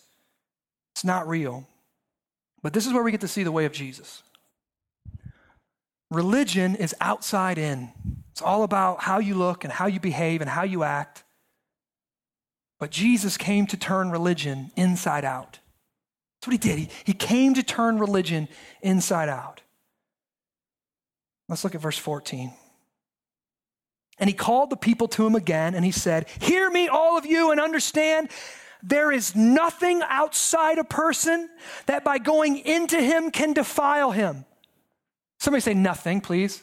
It's not real. But this is where we get to see the way of Jesus. Religion is outside in. It's all about how you look and how you behave and how you act. But Jesus came to turn religion inside out. That's what he did. He, he came to turn religion inside out. Let's look at verse 14. And he called the people to him again and he said, Hear me, all of you, and understand there is nothing outside a person that by going into him can defile him. Somebody say nothing, please.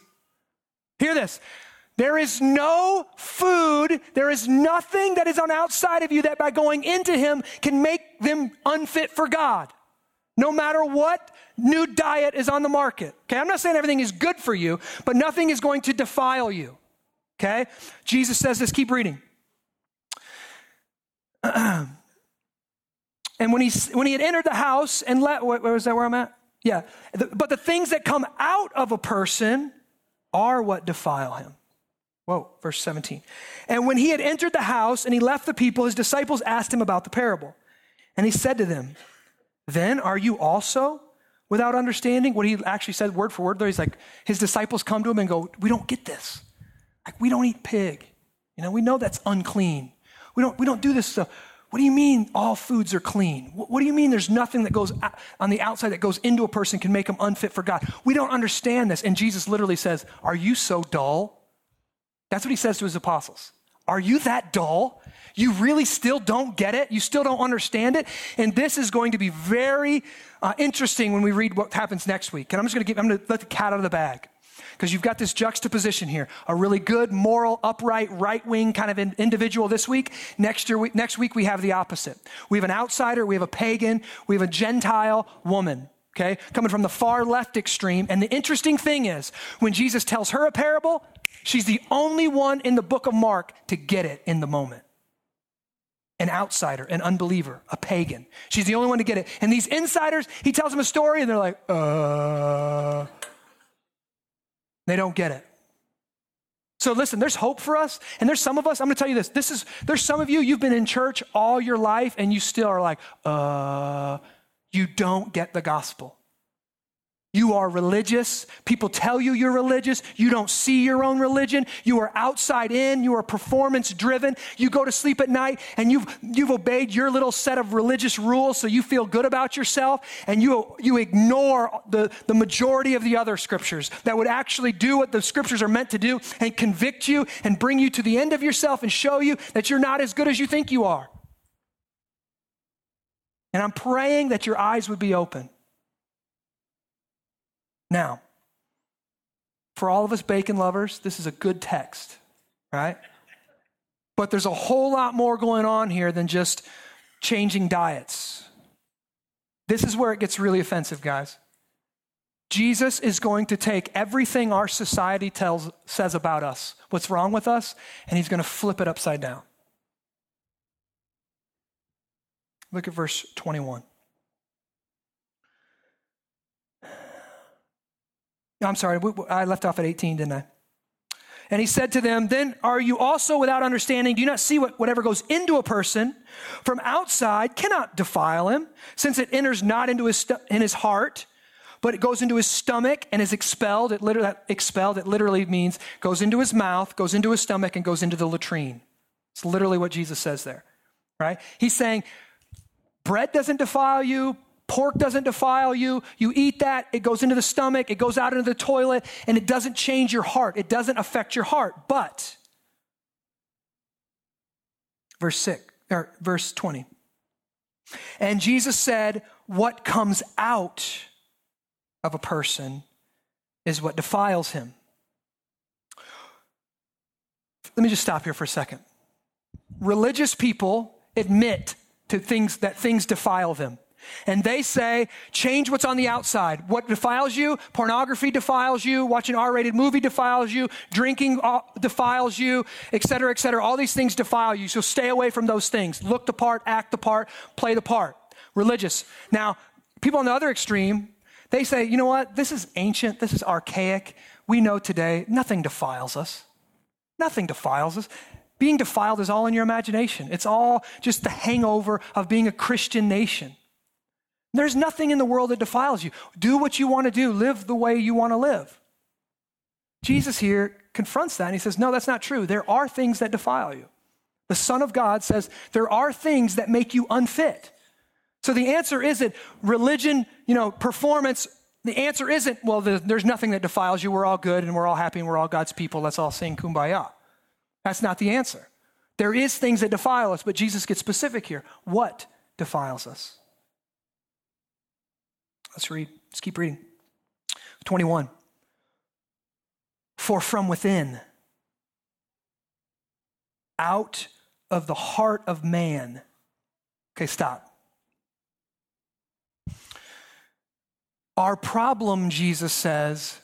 Hear this. There is no food, there is nothing that is on outside of you that by going into him can make them unfit for God. No matter what new diet is on the market. Okay, I'm not saying everything is good for you, but nothing is going to defile you. Okay? Jesus says this, keep reading. And when he, when he had entered the house and let, where, where was that where I'm at? Yeah, but the things that come out of a person are what defile him. Whoa, verse 17. And when he had entered the house and he left the people, his disciples asked him about the parable. And he said to them, Then are you also without understanding? What he actually said word for word there, he's like, his disciples come to him and go, We don't get this. Like, we don't eat pig. You know, we know that's unclean. We don't, we don't do this stuff. What do you mean all foods are clean? What, do you mean there's nothing that goes on the outside that goes into a person can make them unfit for God? We don't understand this. And Jesus literally says, Are you so dull? That's what he says to his apostles. Are you that dull? You really still don't get it? You still don't understand it? And this is going to be very uh, interesting when we read what happens next week. And I'm just going to I'm going to let the cat out of the bag because you've got this juxtaposition here a really good, moral, upright, right wing kind of in, individual this week. Next, year, we, next week, we have the opposite. We have an outsider, we have a pagan, we have a Gentile woman. Okay, coming from the far left extreme. And the interesting thing is, when Jesus tells her a parable, she's the only one in the book of Mark to get it in the moment an outsider, an unbeliever, a pagan. She's the only one to get it. And these insiders, he tells them a story and they're like, uh, they don't get it. So listen, there's hope for us. And there's some of us, I'm going to tell you this. This is there's some of you you've been in church all your life and you still are like, "Uh, you don't get the gospel." You are religious. People tell you you're religious. You don't see your own religion. You are outside in. You are performance driven. You go to sleep at night and you've, you've obeyed your little set of religious rules so you feel good about yourself and you, you ignore the, the majority of the other scriptures that would actually do what the scriptures are meant to do and convict you and bring you to the end of yourself and show you that you're not as good as you think you are. And I'm praying that your eyes would be open now, for all of us bacon lovers, this is a good text, right? But there's a whole lot more going on here than just changing diets. This is where it gets really offensive, guys. Jesus is going to take everything our society tells, says about us, what's wrong with us, and he's going to flip it upside down. Look at verse 21. I'm sorry, I left off at 18, didn't I? And he said to them, Then are you also without understanding? Do you not see what whatever goes into a person from outside cannot defile him, since it enters not into his stu- in his heart, but it goes into his stomach and is expelled. It literally expelled. It literally means goes into his mouth, goes into his stomach, and goes into the latrine. It's literally what Jesus says there, right? He's saying bread doesn't defile you, Pork doesn't defile you. You eat that, it goes into the stomach, it goes out into the toilet, and it doesn't change your heart. It doesn't affect your heart. But, verse 6, or verse 20. And Jesus said, What comes out of a person is what defiles him. Let me just stop here for a second. Religious people admit to things that things defile them. And they say, change what's on the outside. What defiles you? Pornography defiles you. Watching R rated movie defiles you. Drinking uh, defiles you, et cetera, et cetera. All these things defile you. So stay away from those things. Look the part, act the part, play the part. Religious. Now, people on the other extreme, they say, you know what? This is ancient. This is archaic. We know today nothing defiles us. Nothing defiles us. Being defiled is all in your imagination. It's all just the hangover of being a Christian nation. There's nothing in the world that defiles you. Do what you want to do, live the way you want to live. Jesus here confronts that and he says, No, that's not true. There are things that defile you. The Son of God says there are things that make you unfit. So the answer isn't religion, you know, performance. The answer isn't, well, there's nothing that defiles you. We're all good and we're all happy and we're all God's people. Let's all sing kumbaya. That's not the answer. There is things that defile us, but Jesus gets specific here. What defiles us? Let's read. Let's keep reading. 21. For from within, out of the heart of man. Okay, stop. Our problem, Jesus says,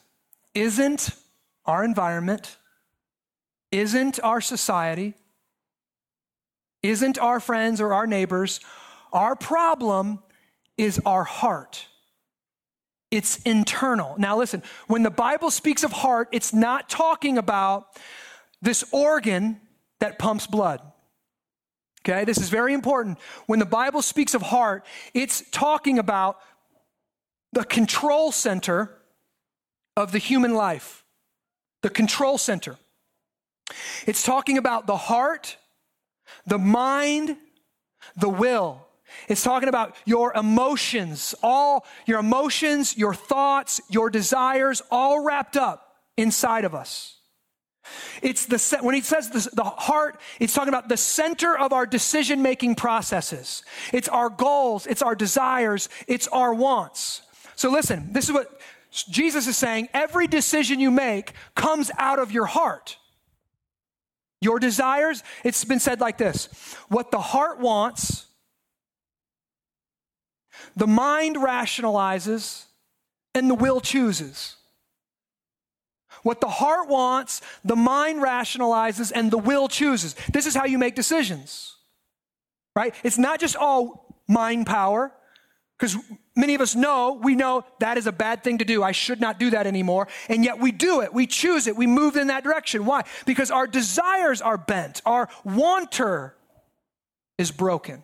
isn't our environment, isn't our society, isn't our friends or our neighbors. Our problem is our heart. It's internal. Now, listen, when the Bible speaks of heart, it's not talking about this organ that pumps blood. Okay, this is very important. When the Bible speaks of heart, it's talking about the control center of the human life. The control center. It's talking about the heart, the mind, the will. It's talking about your emotions, all your emotions, your thoughts, your desires, all wrapped up inside of us. It's the when he says the, the heart, it's talking about the center of our decision making processes. It's our goals, it's our desires, it's our wants. So listen, this is what Jesus is saying. Every decision you make comes out of your heart. Your desires, it's been said like this what the heart wants the mind rationalizes and the will chooses. What the heart wants, the mind rationalizes and the will chooses. This is how you make decisions, right? It's not just all mind power, because many of us know, we know that is a bad thing to do. I should not do that anymore. And yet we do it. We choose it. We move in that direction. Why? Because our desires are bent. Our wanter is broken.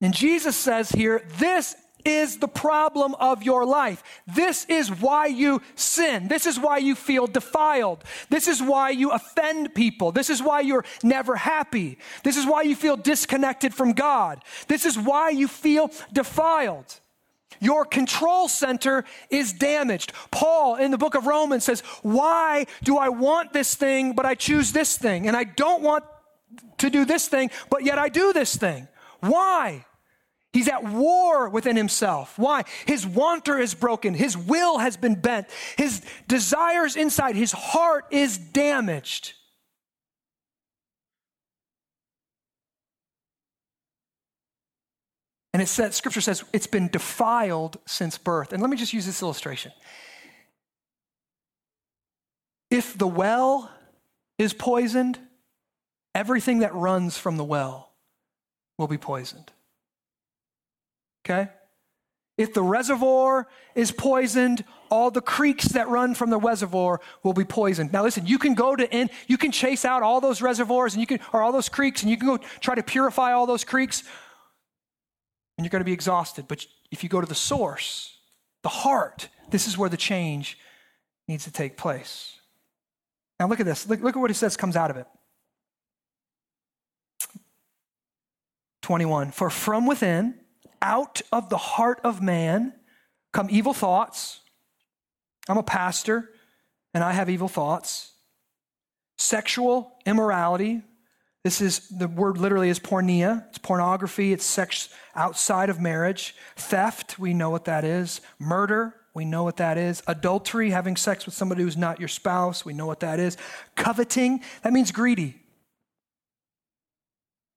And Jesus says here, this is the problem of your life. This is why you sin. This is why you feel defiled. This is why you offend people. This is why you're never happy. This is why you feel disconnected from God. This is why you feel defiled. Your control center is damaged. Paul in the book of Romans says, Why do I want this thing, but I choose this thing? And I don't want to do this thing, but yet I do this thing. Why? He's at war within himself. Why? His wanter is broken. His will has been bent. His desires inside, his heart is damaged. And it says, scripture says, it's been defiled since birth. And let me just use this illustration. If the well is poisoned, everything that runs from the well will be poisoned. Okay? If the reservoir is poisoned, all the creeks that run from the reservoir will be poisoned. Now listen, you can go to in, you can chase out all those reservoirs and you can or all those creeks and you can go try to purify all those creeks and you're going to be exhausted. But if you go to the source, the heart, this is where the change needs to take place. Now look at this. Look, look at what he says comes out of it. 21. For from within out of the heart of man come evil thoughts. I'm a pastor and I have evil thoughts. Sexual immorality. This is the word literally is porneia. It's pornography. It's sex outside of marriage. Theft, we know what that is. Murder, we know what that is. Adultery, having sex with somebody who's not your spouse, we know what that is. Coveting, that means greedy.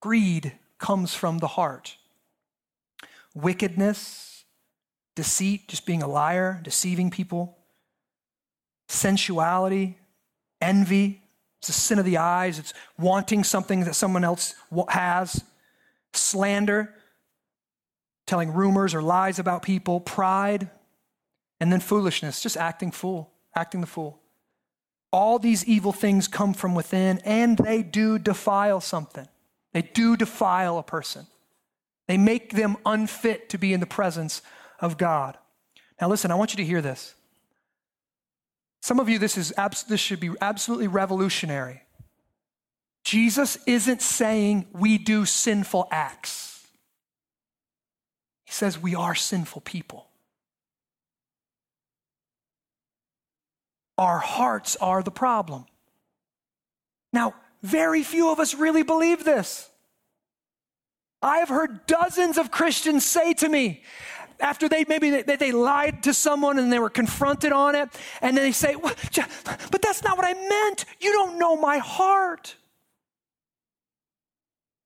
Greed comes from the heart wickedness, deceit, just being a liar, deceiving people, sensuality, envy. It's a sin of the eyes. It's wanting something that someone else has. Slander, telling rumors or lies about people. Pride. And then foolishness, just acting fool, acting the fool. All these evil things come from within and they do defile something. They do defile a person. They make them unfit to be in the presence of God. Now, listen, I want you to hear this. Some of you, this, is abs- this should be absolutely revolutionary. Jesus isn't saying we do sinful acts, He says we are sinful people. Our hearts are the problem. Now, very few of us really believe this. I have heard dozens of Christians say to me, after they maybe they, they, lied to someone and they were confronted on it, and then they say, But that's not what I meant. You don't know my heart.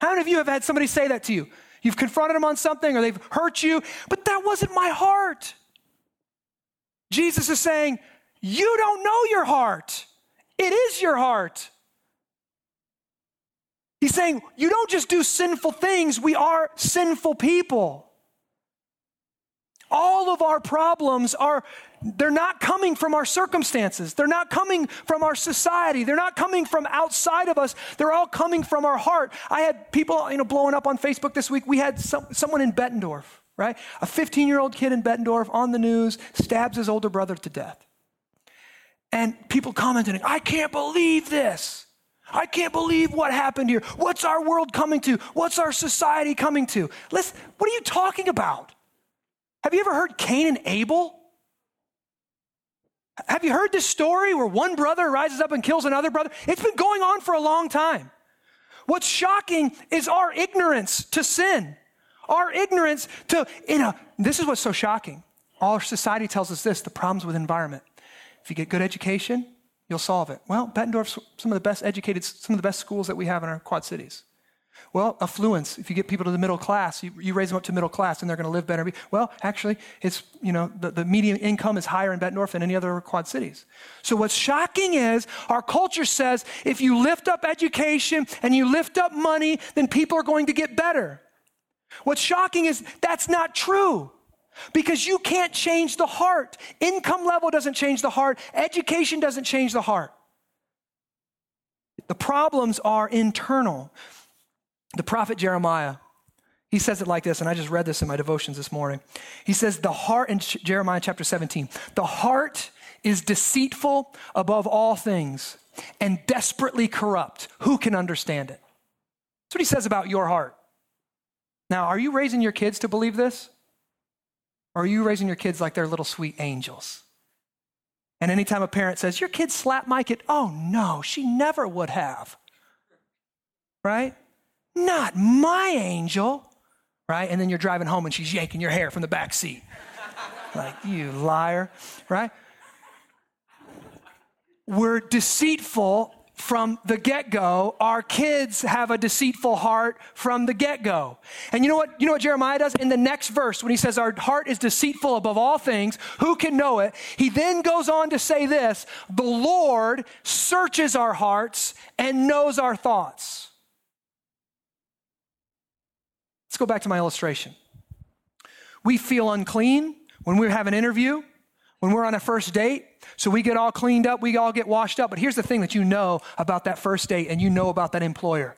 How many of you have had somebody say that to you? You've confronted them on something or they've hurt you, but that wasn't my heart. Jesus is saying, You don't know your heart, it is your heart. He's saying, you don't just do sinful things, we are sinful people. all of our problems are they're not coming from our circumstances. They're not coming from our society. They're not coming from outside of us. They're all coming from our heart. I had people, you know, blowing up on Facebook this week. We had some, someone in Bettendorf, right? A 15 year old kid in Bettendorf on the news stabs his older brother to death. And people commenting, I can't believe this. I can't believe what happened here. What's our world coming to? What's our society coming to? Listen, what are you talking about? Have you ever heard Cain and Abel? Have you heard this story where one brother rises up and kills another brother? It's been going on for a long time. What's shocking is our ignorance to sin. Our ignorance to, you know, this is what's so shocking. Our society tells us this the problems with environment. If you get good education, you'll solve it. Well, Bettendorf's some of the best educated, some of the best schools that we have in our quad cities. Well, affluence, if you get people to the middle class, you, you raise them up to middle class and they're going to live better. Well, actually, it's, you know, the, the median income is higher in Bettendorf than any other quad cities. So what's shocking is our culture says if you lift up education and you lift up money, then people are going to get better. What's shocking is that's not true. Because you can't change the heart. Income level doesn't change the heart. Education doesn't change the heart. The problems are internal. The prophet Jeremiah, he says it like this, and I just read this in my devotions this morning. He says, The heart, in Jeremiah chapter 17, the heart is deceitful above all things and desperately corrupt. Who can understand it? That's what he says about your heart. Now, are you raising your kids to believe this? Or are you raising your kids like they're little sweet angels? And anytime a parent says, Your kid slapped my kid, oh no, she never would have. Right? Not my angel. Right? And then you're driving home and she's yanking your hair from the back seat. like, you liar. Right? We're deceitful from the get go. Our kids have a deceitful heart from the get go. And you know what? You know what Jeremiah does in the next verse when he says, Our heart is deceitful above all things. Who can know it? He then goes on to say this The Lord searches our hearts and knows our thoughts. Let's go back to my illustration. We feel unclean when we have an interview, when we're on a first date. So we get all cleaned up, we all get washed up. But here's the thing that you know about that first date and you know about that employer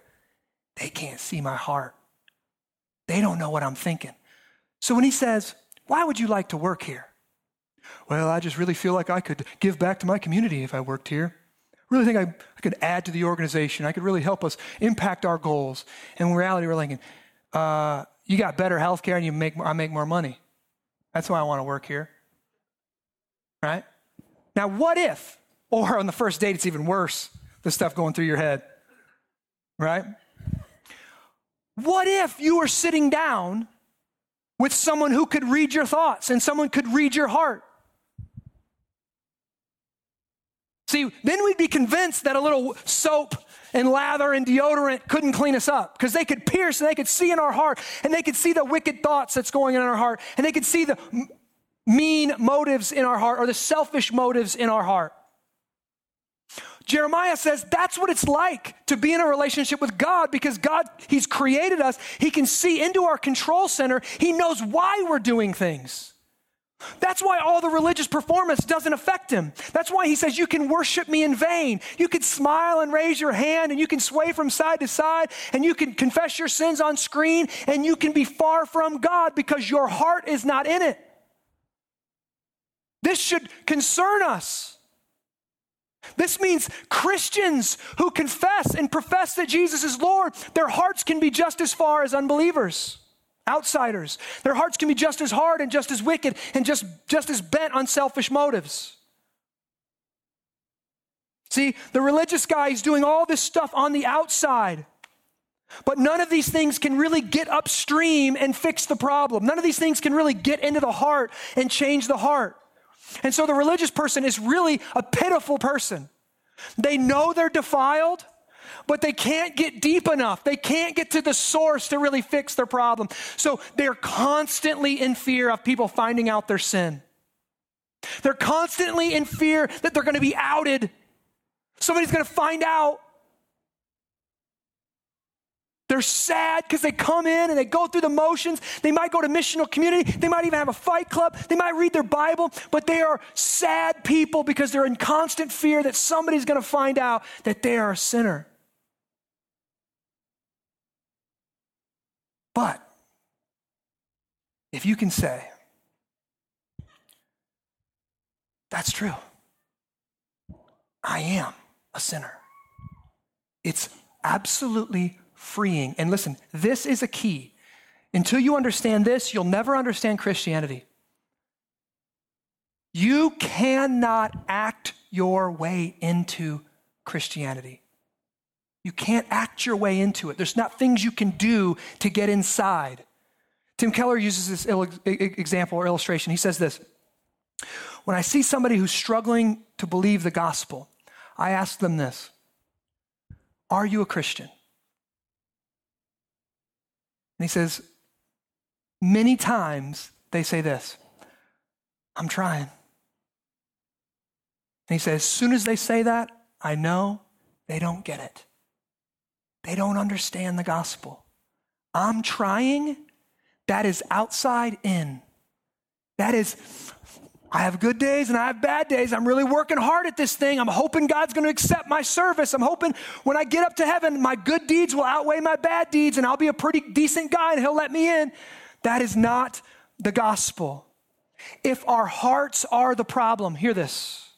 they can't see my heart, they don't know what I'm thinking. So when he says, Why would you like to work here? Well, I just really feel like I could give back to my community if I worked here. I really think I, I could add to the organization. I could really help us impact our goals. And in reality, we're thinking, uh, you got better health care and you make I make more money. That's why I want to work here. Right? Now, what if, or on the first date, it's even worse, the stuff going through your head, right? What if you were sitting down with someone who could read your thoughts and someone could read your heart? See, then we'd be convinced that a little soap and lather and deodorant couldn't clean us up because they could pierce and they could see in our heart and they could see the wicked thoughts that's going in our heart and they could see the mean motives in our heart or the selfish motives in our heart. Jeremiah says that's what it's like to be in a relationship with God because God, He's created us. He can see into our control center. He knows why we're doing things. That's why all the religious performance doesn't affect him. That's why he says, You can worship me in vain. You can smile and raise your hand, and you can sway from side to side, and you can confess your sins on screen, and you can be far from God because your heart is not in it. This should concern us. This means Christians who confess and profess that Jesus is Lord, their hearts can be just as far as unbelievers, outsiders. Their hearts can be just as hard and just as wicked and just, just as bent on selfish motives. See, the religious guy is doing all this stuff on the outside. But none of these things can really get upstream and fix the problem. None of these things can really get into the heart and change the heart. And so the religious person is really a pitiful person. They know they're defiled, but they can't get deep enough. They can't get to the source to really fix their problem. So they're constantly in fear of people finding out their sin. They're constantly in fear that they're going to be outed. Somebody's going to find out. They're sad because they come in and they go through the motions. They might go to missional community. They might even have a fight club. They might read their Bible, but they are sad people because they're in constant fear that somebody's going to find out that they are a sinner. But if you can say, that's true, I am a sinner, it's absolutely freeing. And listen, this is a key. Until you understand this, you'll never understand Christianity. You cannot act your way into Christianity. You can't act your way into it. There's not things you can do to get inside. Tim Keller uses this example or illustration. He says this When I see somebody who's struggling to believe the gospel, I ask them this Are you a Christian? And he says, Many times they say this I'm trying. And he says, As soon as they say that, I know they don't get it. They don't understand the gospel. I'm trying, that is outside in. That is, I have good days and I have bad days. I'm really working hard at this thing. I'm hoping God's going to accept my service. I'm hoping when I get up to heaven, my good deeds will outweigh my bad deeds and I'll be a pretty decent guy and He'll let me in. That is not the gospel. If our hearts are the problem, hear this.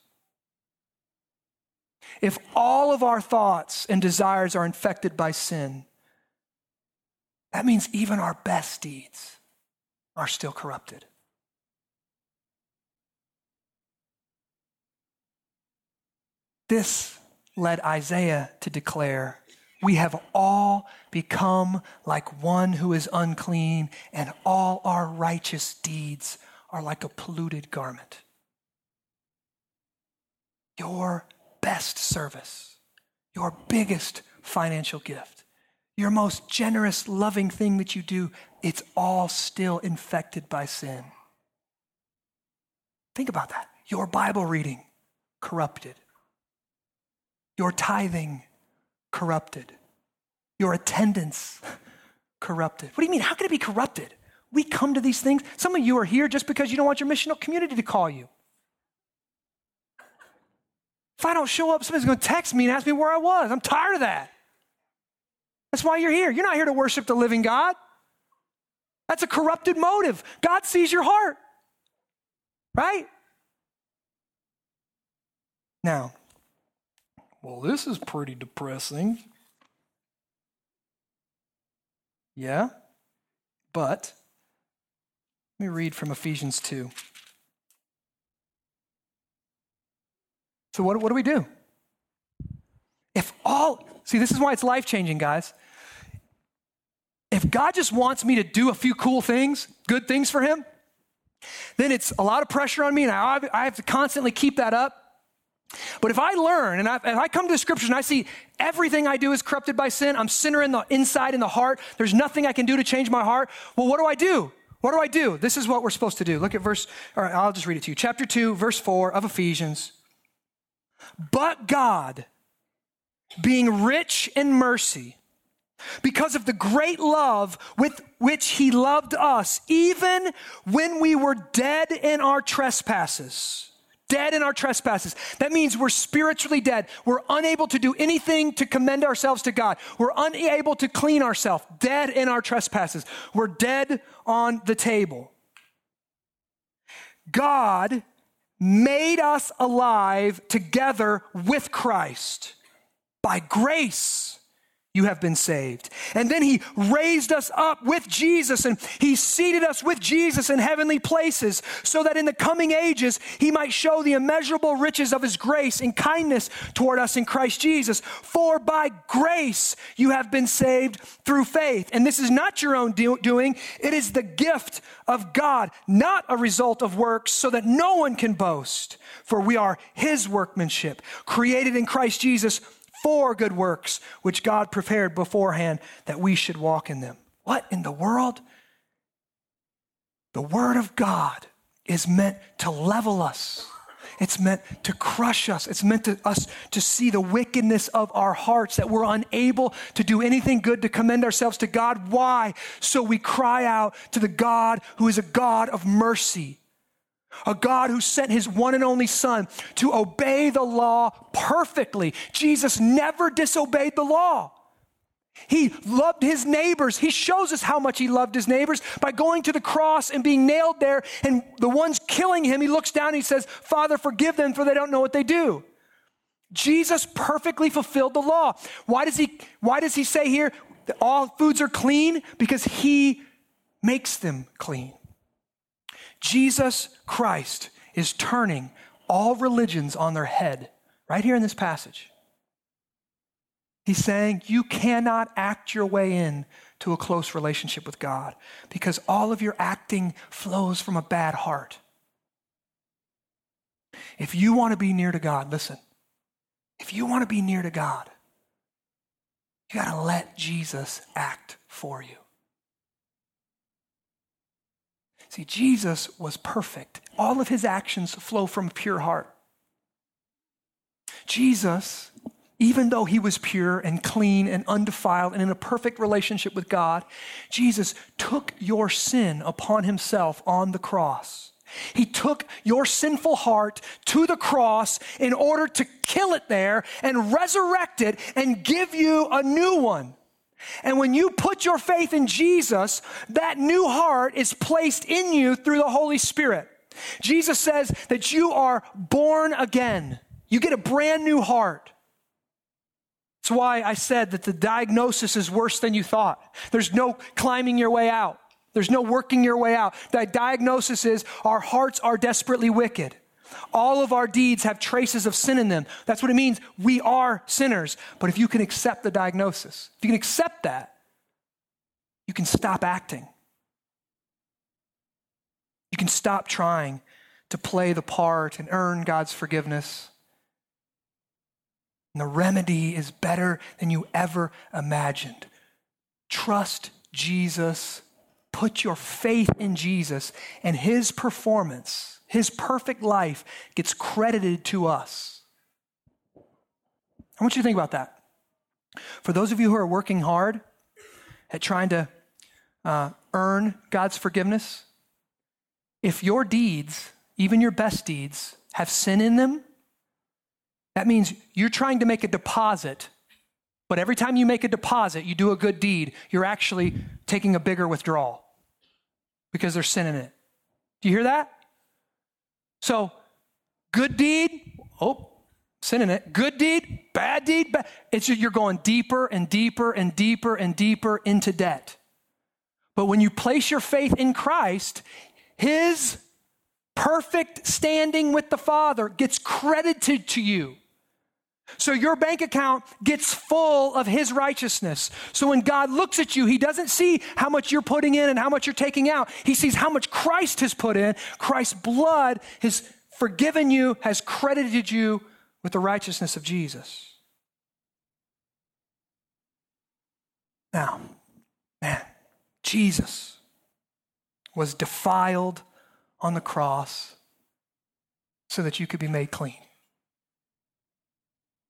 If all of our thoughts and desires are infected by sin, that means even our best deeds are still corrupted. This led Isaiah to declare, We have all become like one who is unclean, and all our righteous deeds are like a polluted garment. Your best service, your biggest financial gift, your most generous, loving thing that you do, it's all still infected by sin. Think about that. Your Bible reading, corrupted. Your tithing, corrupted. Your attendance, corrupted. What do you mean? How can it be corrupted? We come to these things. Some of you are here just because you don't want your missional community to call you. If I don't show up, somebody's going to text me and ask me where I was. I'm tired of that. That's why you're here. You're not here to worship the living God. That's a corrupted motive. God sees your heart, right? Now, well, this is pretty depressing. Yeah, but let me read from Ephesians 2. So, what, what do we do? If all, see, this is why it's life changing, guys. If God just wants me to do a few cool things, good things for Him, then it's a lot of pressure on me, and I, I have to constantly keep that up. But if I learn and I, if I come to the scriptures and I see everything I do is corrupted by sin, I'm sinner in the inside, in the heart, there's nothing I can do to change my heart, well, what do I do? What do I do? This is what we're supposed to do. Look at verse, all right, I'll just read it to you. Chapter 2, verse 4 of Ephesians. But God, being rich in mercy, because of the great love with which he loved us, even when we were dead in our trespasses. Dead in our trespasses. That means we're spiritually dead. We're unable to do anything to commend ourselves to God. We're unable to clean ourselves. Dead in our trespasses. We're dead on the table. God made us alive together with Christ. By grace, you have been saved. And then he raised us up with Jesus and he seated us with Jesus in heavenly places so that in the coming ages he might show the immeasurable riches of his grace and kindness toward us in Christ Jesus. For by grace you have been saved through faith. And this is not your own do- doing, it is the gift of God, not a result of works, so that no one can boast. For we are his workmanship, created in Christ Jesus for good works, which God prepared beforehand that we should walk in them. What in the world? The Word of God is meant to level us It's meant to crush us. It's meant to us to see the wickedness of our hearts, that we're unable to do anything good to commend ourselves to God. Why? So we cry out to the God who is a God of mercy, a God who sent his one and only Son to obey the law perfectly. Jesus never disobeyed the law. He loved his neighbors. He shows us how much he loved his neighbors by going to the cross and being nailed there. And the ones killing him, he looks down and he says, Father, forgive them, for they don't know what they do. Jesus perfectly fulfilled the law. Why does he, why does he say here that all foods are clean? Because he makes them clean. Jesus Christ is turning all religions on their head right here in this passage. He's saying you cannot act your way in to a close relationship with God because all of your acting flows from a bad heart. If you want to be near to God, listen. If you want to be near to God, you got to let Jesus act for you. See, Jesus was perfect. All of his actions flow from a pure heart. Jesus even though he was pure and clean and undefiled and in a perfect relationship with God, Jesus took your sin upon himself on the cross. He took your sinful heart to the cross in order to kill it there and resurrect it and give you a new one. And when you put your faith in Jesus, that new heart is placed in you through the Holy Spirit. Jesus says that you are born again. You get a brand new heart. That's why I said that the diagnosis is worse than you thought. There's no climbing your way out. There's no working your way out. The diagnosis is our hearts are desperately wicked. All of our deeds have traces of sin in them. That's what it means. We are sinners. But if you can accept the diagnosis, if you can accept that, you can stop acting. You can stop trying to play the part and earn God's forgiveness. And the remedy is better than you ever imagined. Trust Jesus. Put your faith in Jesus, and his performance, his perfect life, gets credited to us. I want you to think about that. For those of you who are working hard at trying to uh, earn God's forgiveness, if your deeds, even your best deeds, have sin in them, that means you're trying to make a deposit, but every time you make a deposit, you do a good deed, you're actually taking a bigger withdrawal because there's sin in it. Do you hear that? So, good deed, oh, sin in it. Good deed, bad deed, bad. It's you're going deeper and deeper and deeper and deeper into debt. But when you place your faith in Christ, His perfect standing with the Father gets credited to you. So your bank account gets full of his righteousness. So when God looks at you, he doesn't see how much you're putting in and how much you're taking out. He sees how much Christ has put in. Christ's blood has forgiven you, has credited you with the righteousness of Jesus. Now, man, Jesus was defiled on the cross so that you could be made clean.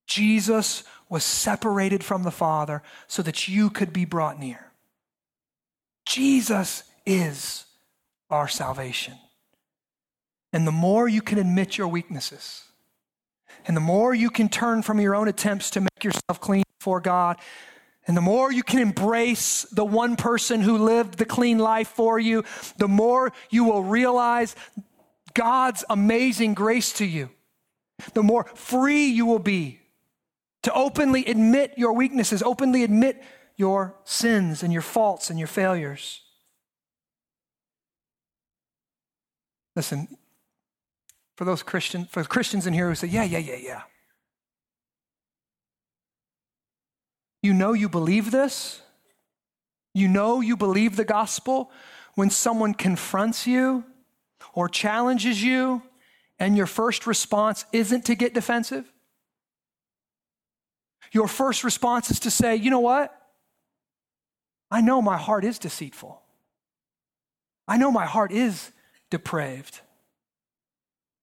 Jesus was separated from the Father so that you could be brought near. Jesus is our salvation. And the more you can admit your weaknesses, and the more you can turn from your own attempts to make yourself clean before God, and the more you can embrace the one person who lived the clean life for you, the more you will realize God's amazing grace to you. The more free you will be to openly admit your weaknesses, openly admit your sins and your faults and your failures. Listen, for those Christian, for Christians in here who say, yeah, yeah, yeah, yeah. You know you believe this. You know you believe the gospel when someone confronts you or challenges you, and your first response isn't to get defensive. Your first response is to say, you know what? I know my heart is deceitful. I know my heart is depraved.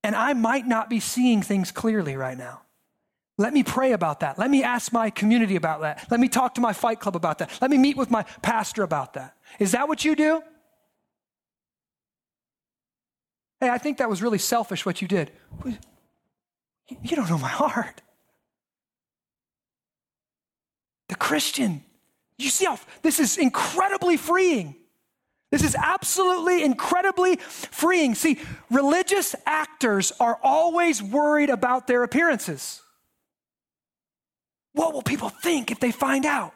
and I might not be seeing things clearly right now. Let me pray about that. Let me ask my community about that. Let me talk to my fight club about that. Let me meet with my pastor about that. Is that what you do? Hey, I think that was really selfish what you did. You don't know my heart. The Christian, you see how this is incredibly freeing. This is absolutely incredibly freeing. See, religious actors are always worried about their appearances. What will people think if they find out?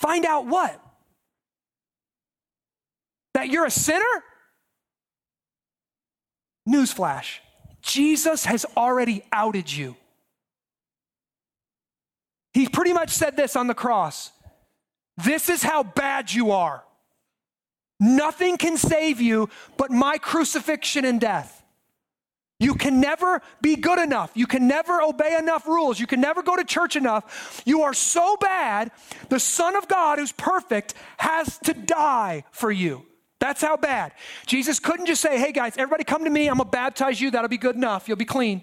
Find out what? That you're a sinner? Newsflash Jesus has already outed you. He pretty much said this on the cross This is how bad you are. Nothing can save you but my crucifixion and death. You can never be good enough. You can never obey enough rules. You can never go to church enough. You are so bad, the Son of God, who's perfect, has to die for you. That's how bad. Jesus couldn't just say, hey guys, everybody come to me. I'm going to baptize you. That'll be good enough. You'll be clean.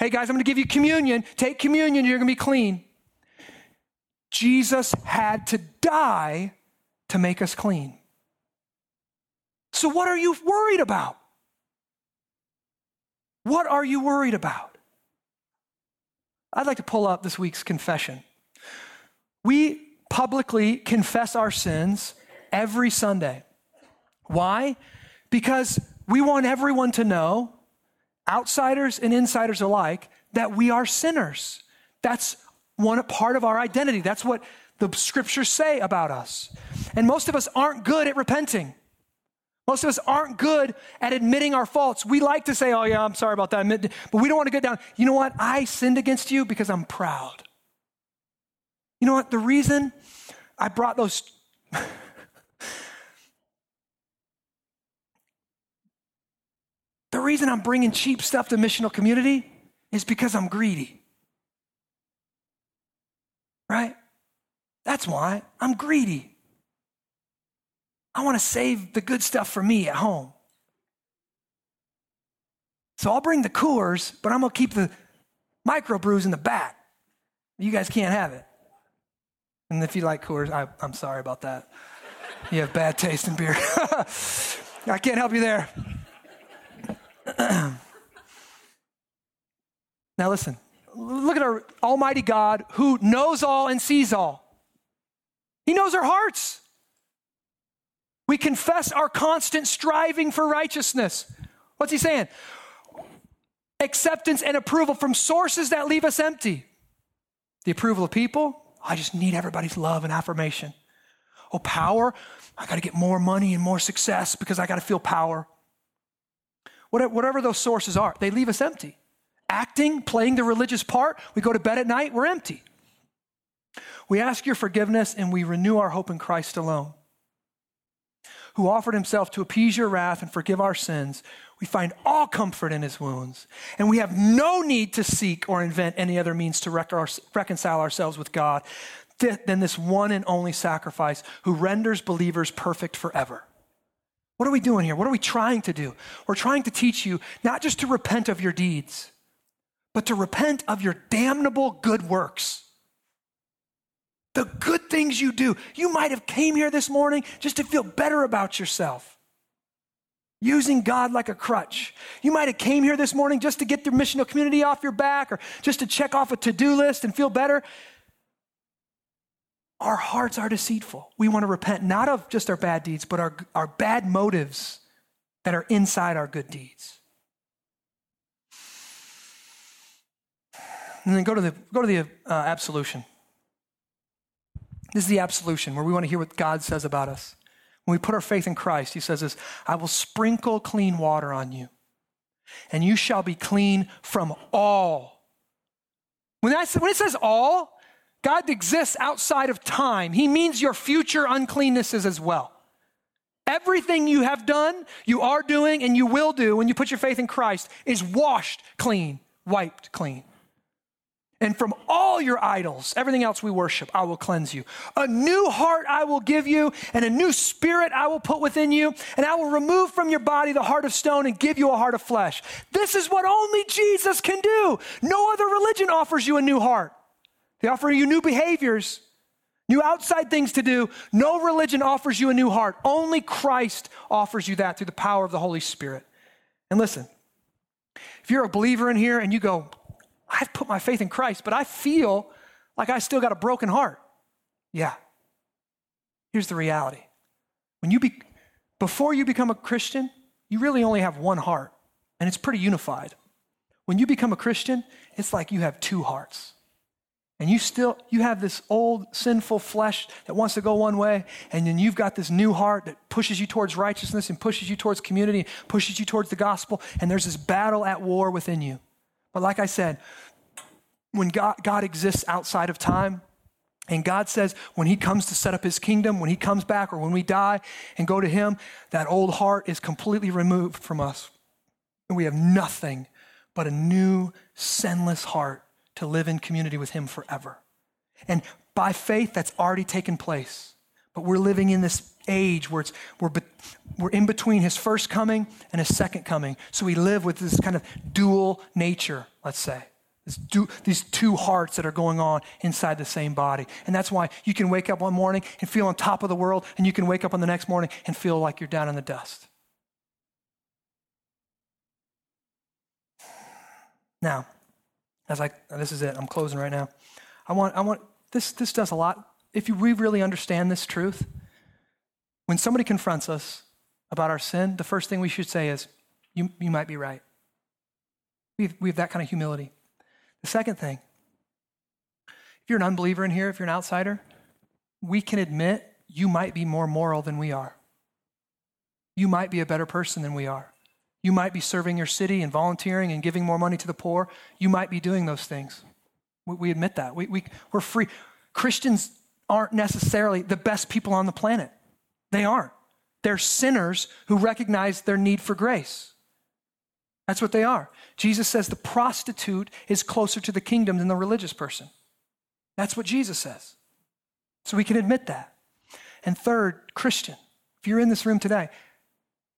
Hey guys, I'm going to give you communion. Take communion. You're going to be clean. Jesus had to die to make us clean. So, what are you worried about? What are you worried about? I'd like to pull up this week's confession. We publicly confess our sins every Sunday. Why? Because we want everyone to know, outsiders and insiders alike, that we are sinners. That's one part of our identity. That's what the scriptures say about us. And most of us aren't good at repenting. Most of us aren't good at admitting our faults. We like to say, oh, yeah, I'm sorry about that, but we don't want to get down. You know what? I sinned against you because I'm proud. You know what? The reason I brought those. the reason I'm bringing cheap stuff to missional community is because I'm greedy. Right? That's why I'm greedy. I want to save the good stuff for me at home. So I'll bring the Coors, but I'm going to keep the microbrews in the back. You guys can't have it. And if you like Coors, I, am sorry about that. You have bad taste in beer. I can't help you there. now, listen. Look at our Almighty God who knows all and sees all. He knows our hearts. We confess our constant striving for righteousness. What's he saying? Acceptance and approval from sources that leave us empty. The approval of people, I just need everybody's love and affirmation. Oh, power, I got to get more money and more success because I got to feel power. Whatever those sources are, they leave us empty. Acting, playing the religious part, we go to bed at night, we're empty. We ask your forgiveness and we renew our hope in Christ alone, who offered himself to appease your wrath and forgive our sins. We find all comfort in his wounds, and we have no need to seek or invent any other means to reconcile ourselves with God than this one and only sacrifice who renders believers perfect forever. What are we doing here? What are we trying to do? We're trying to teach you not just to repent of your deeds, but to repent of your damnable good works the good things you do. You might have came here this morning just to feel better about yourself. Using God like a crutch. You might have came here this morning just to get the missional community off your back or just to check off a to-do list and feel better. Our hearts are deceitful. We want to repent not of just our bad deeds, but our, our bad motives that are inside our good deeds. And then go to the, go to the uh, absolution. This is the absolution where we want to hear what God says about us. When we put our faith in Christ, He says this I will sprinkle clean water on you, and you shall be clean from all. When, that, when it says all, God exists outside of time. He means your future uncleannesses as well. Everything you have done, you are doing, and you will do when you put your faith in Christ is washed clean, wiped clean. And from all your idols, everything else we worship, I will cleanse you. A new heart I will give you, and a new spirit I will put within you, and I will remove from your body the heart of stone and give you a heart of flesh. This is what only Jesus can do. No other religion offers you a new heart. They offer you new behaviors, new outside things to do. No religion offers you a new heart. Only Christ offers you that through the power of the Holy Spirit. And listen, if you're a believer in here and you go, I've put my faith in Christ, but I feel like I still got a broken heart. Yeah. Here's the reality. When you be, before you become a Christian, you really only have one heart, and it's pretty unified. When you become a Christian, it's like you have two hearts. And you still you have this old sinful flesh that wants to go one way, and then you've got this new heart that pushes you towards righteousness and pushes you towards community, pushes you towards the gospel, and there's this battle at war within you. But like I said, when God, God exists outside of time, and God says when He comes to set up His kingdom, when He comes back, or when we die and go to Him, that old heart is completely removed from us. And we have nothing but a new, sinless heart to live in community with Him forever. And by faith, that's already taken place. But we're living in this age where it's, we're, we're in between His first coming and His second coming. So we live with this kind of dual nature, let's say these two hearts that are going on inside the same body. And that's why you can wake up one morning and feel on top of the world, and you can wake up on the next morning and feel like you're down in the dust. Now, I this is it, I'm closing right now. I want I want this this does a lot. If you, we really understand this truth, when somebody confronts us about our sin, the first thing we should say is, You, you might be right. We have, we have that kind of humility. The second thing, if you're an unbeliever in here, if you're an outsider, we can admit you might be more moral than we are. You might be a better person than we are. You might be serving your city and volunteering and giving more money to the poor. You might be doing those things. We, we admit that. We, we, we're free. Christians aren't necessarily the best people on the planet. They aren't. They're sinners who recognize their need for grace. That's what they are. Jesus says the prostitute is closer to the kingdom than the religious person. That's what Jesus says. So we can admit that. And third, Christian, if you're in this room today,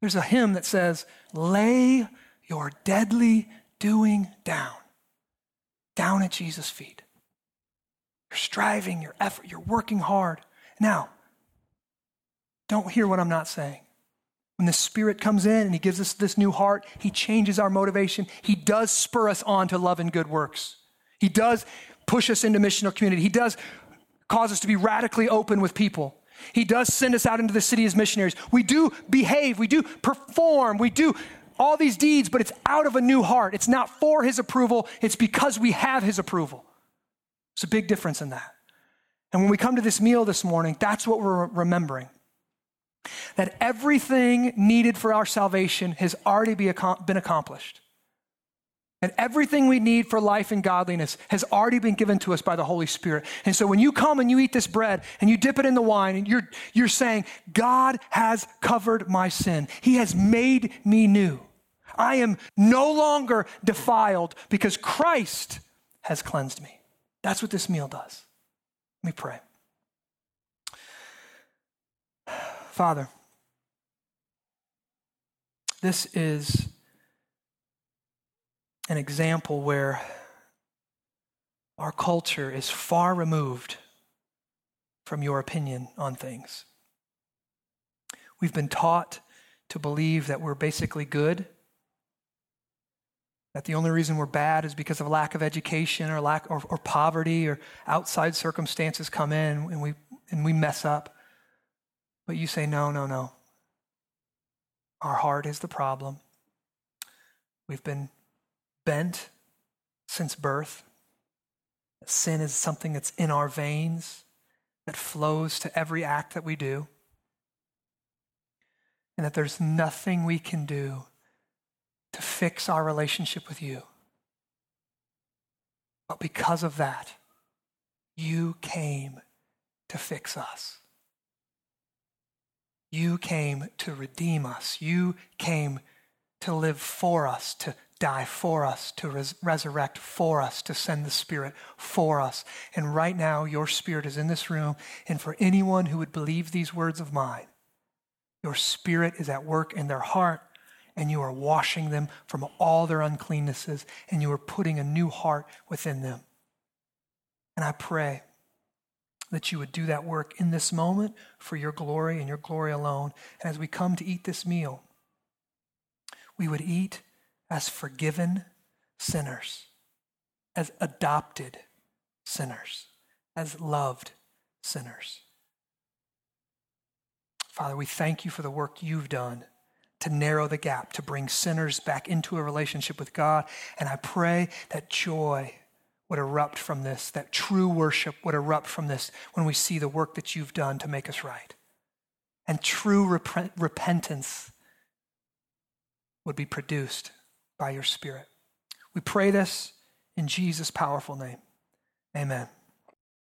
there's a hymn that says, Lay your deadly doing down, down at Jesus' feet. You're striving, your effort, you're working hard. Now, don't hear what I'm not saying. When the Spirit comes in and He gives us this new heart, He changes our motivation. He does spur us on to love and good works. He does push us into missional community. He does cause us to be radically open with people. He does send us out into the city as missionaries. We do behave, we do perform, we do all these deeds, but it's out of a new heart. It's not for His approval, it's because we have His approval. It's a big difference in that. And when we come to this meal this morning, that's what we're remembering that everything needed for our salvation has already be, been accomplished. And everything we need for life and godliness has already been given to us by the Holy Spirit. And so when you come and you eat this bread and you dip it in the wine, and you're, you're saying, God has covered my sin. He has made me new. I am no longer defiled because Christ has cleansed me. That's what this meal does. Let me pray. Father, this is an example where our culture is far removed from your opinion on things. We've been taught to believe that we're basically good, that the only reason we're bad is because of lack of education or lack or, or poverty or outside circumstances come in and we and we mess up. But you say, no, no, no. Our heart is the problem. We've been bent since birth. Sin is something that's in our veins, that flows to every act that we do. And that there's nothing we can do to fix our relationship with you. But because of that, you came to fix us. You came to redeem us. You came to live for us, to die for us, to res- resurrect for us, to send the Spirit for us. And right now, your Spirit is in this room. And for anyone who would believe these words of mine, your Spirit is at work in their heart, and you are washing them from all their uncleannesses, and you are putting a new heart within them. And I pray that you would do that work in this moment for your glory and your glory alone. And as we come to eat this meal, we would eat as forgiven sinners, as adopted sinners, as loved sinners. Father, we thank you for the work you've done to narrow the gap, to bring sinners back into a relationship with God. And I pray that joy would erupt from this, that true worship would erupt from this when we see the work that you've done to make us right. And true rep- repentance would be produced by your Spirit. We pray this in Jesus' powerful name. Amen.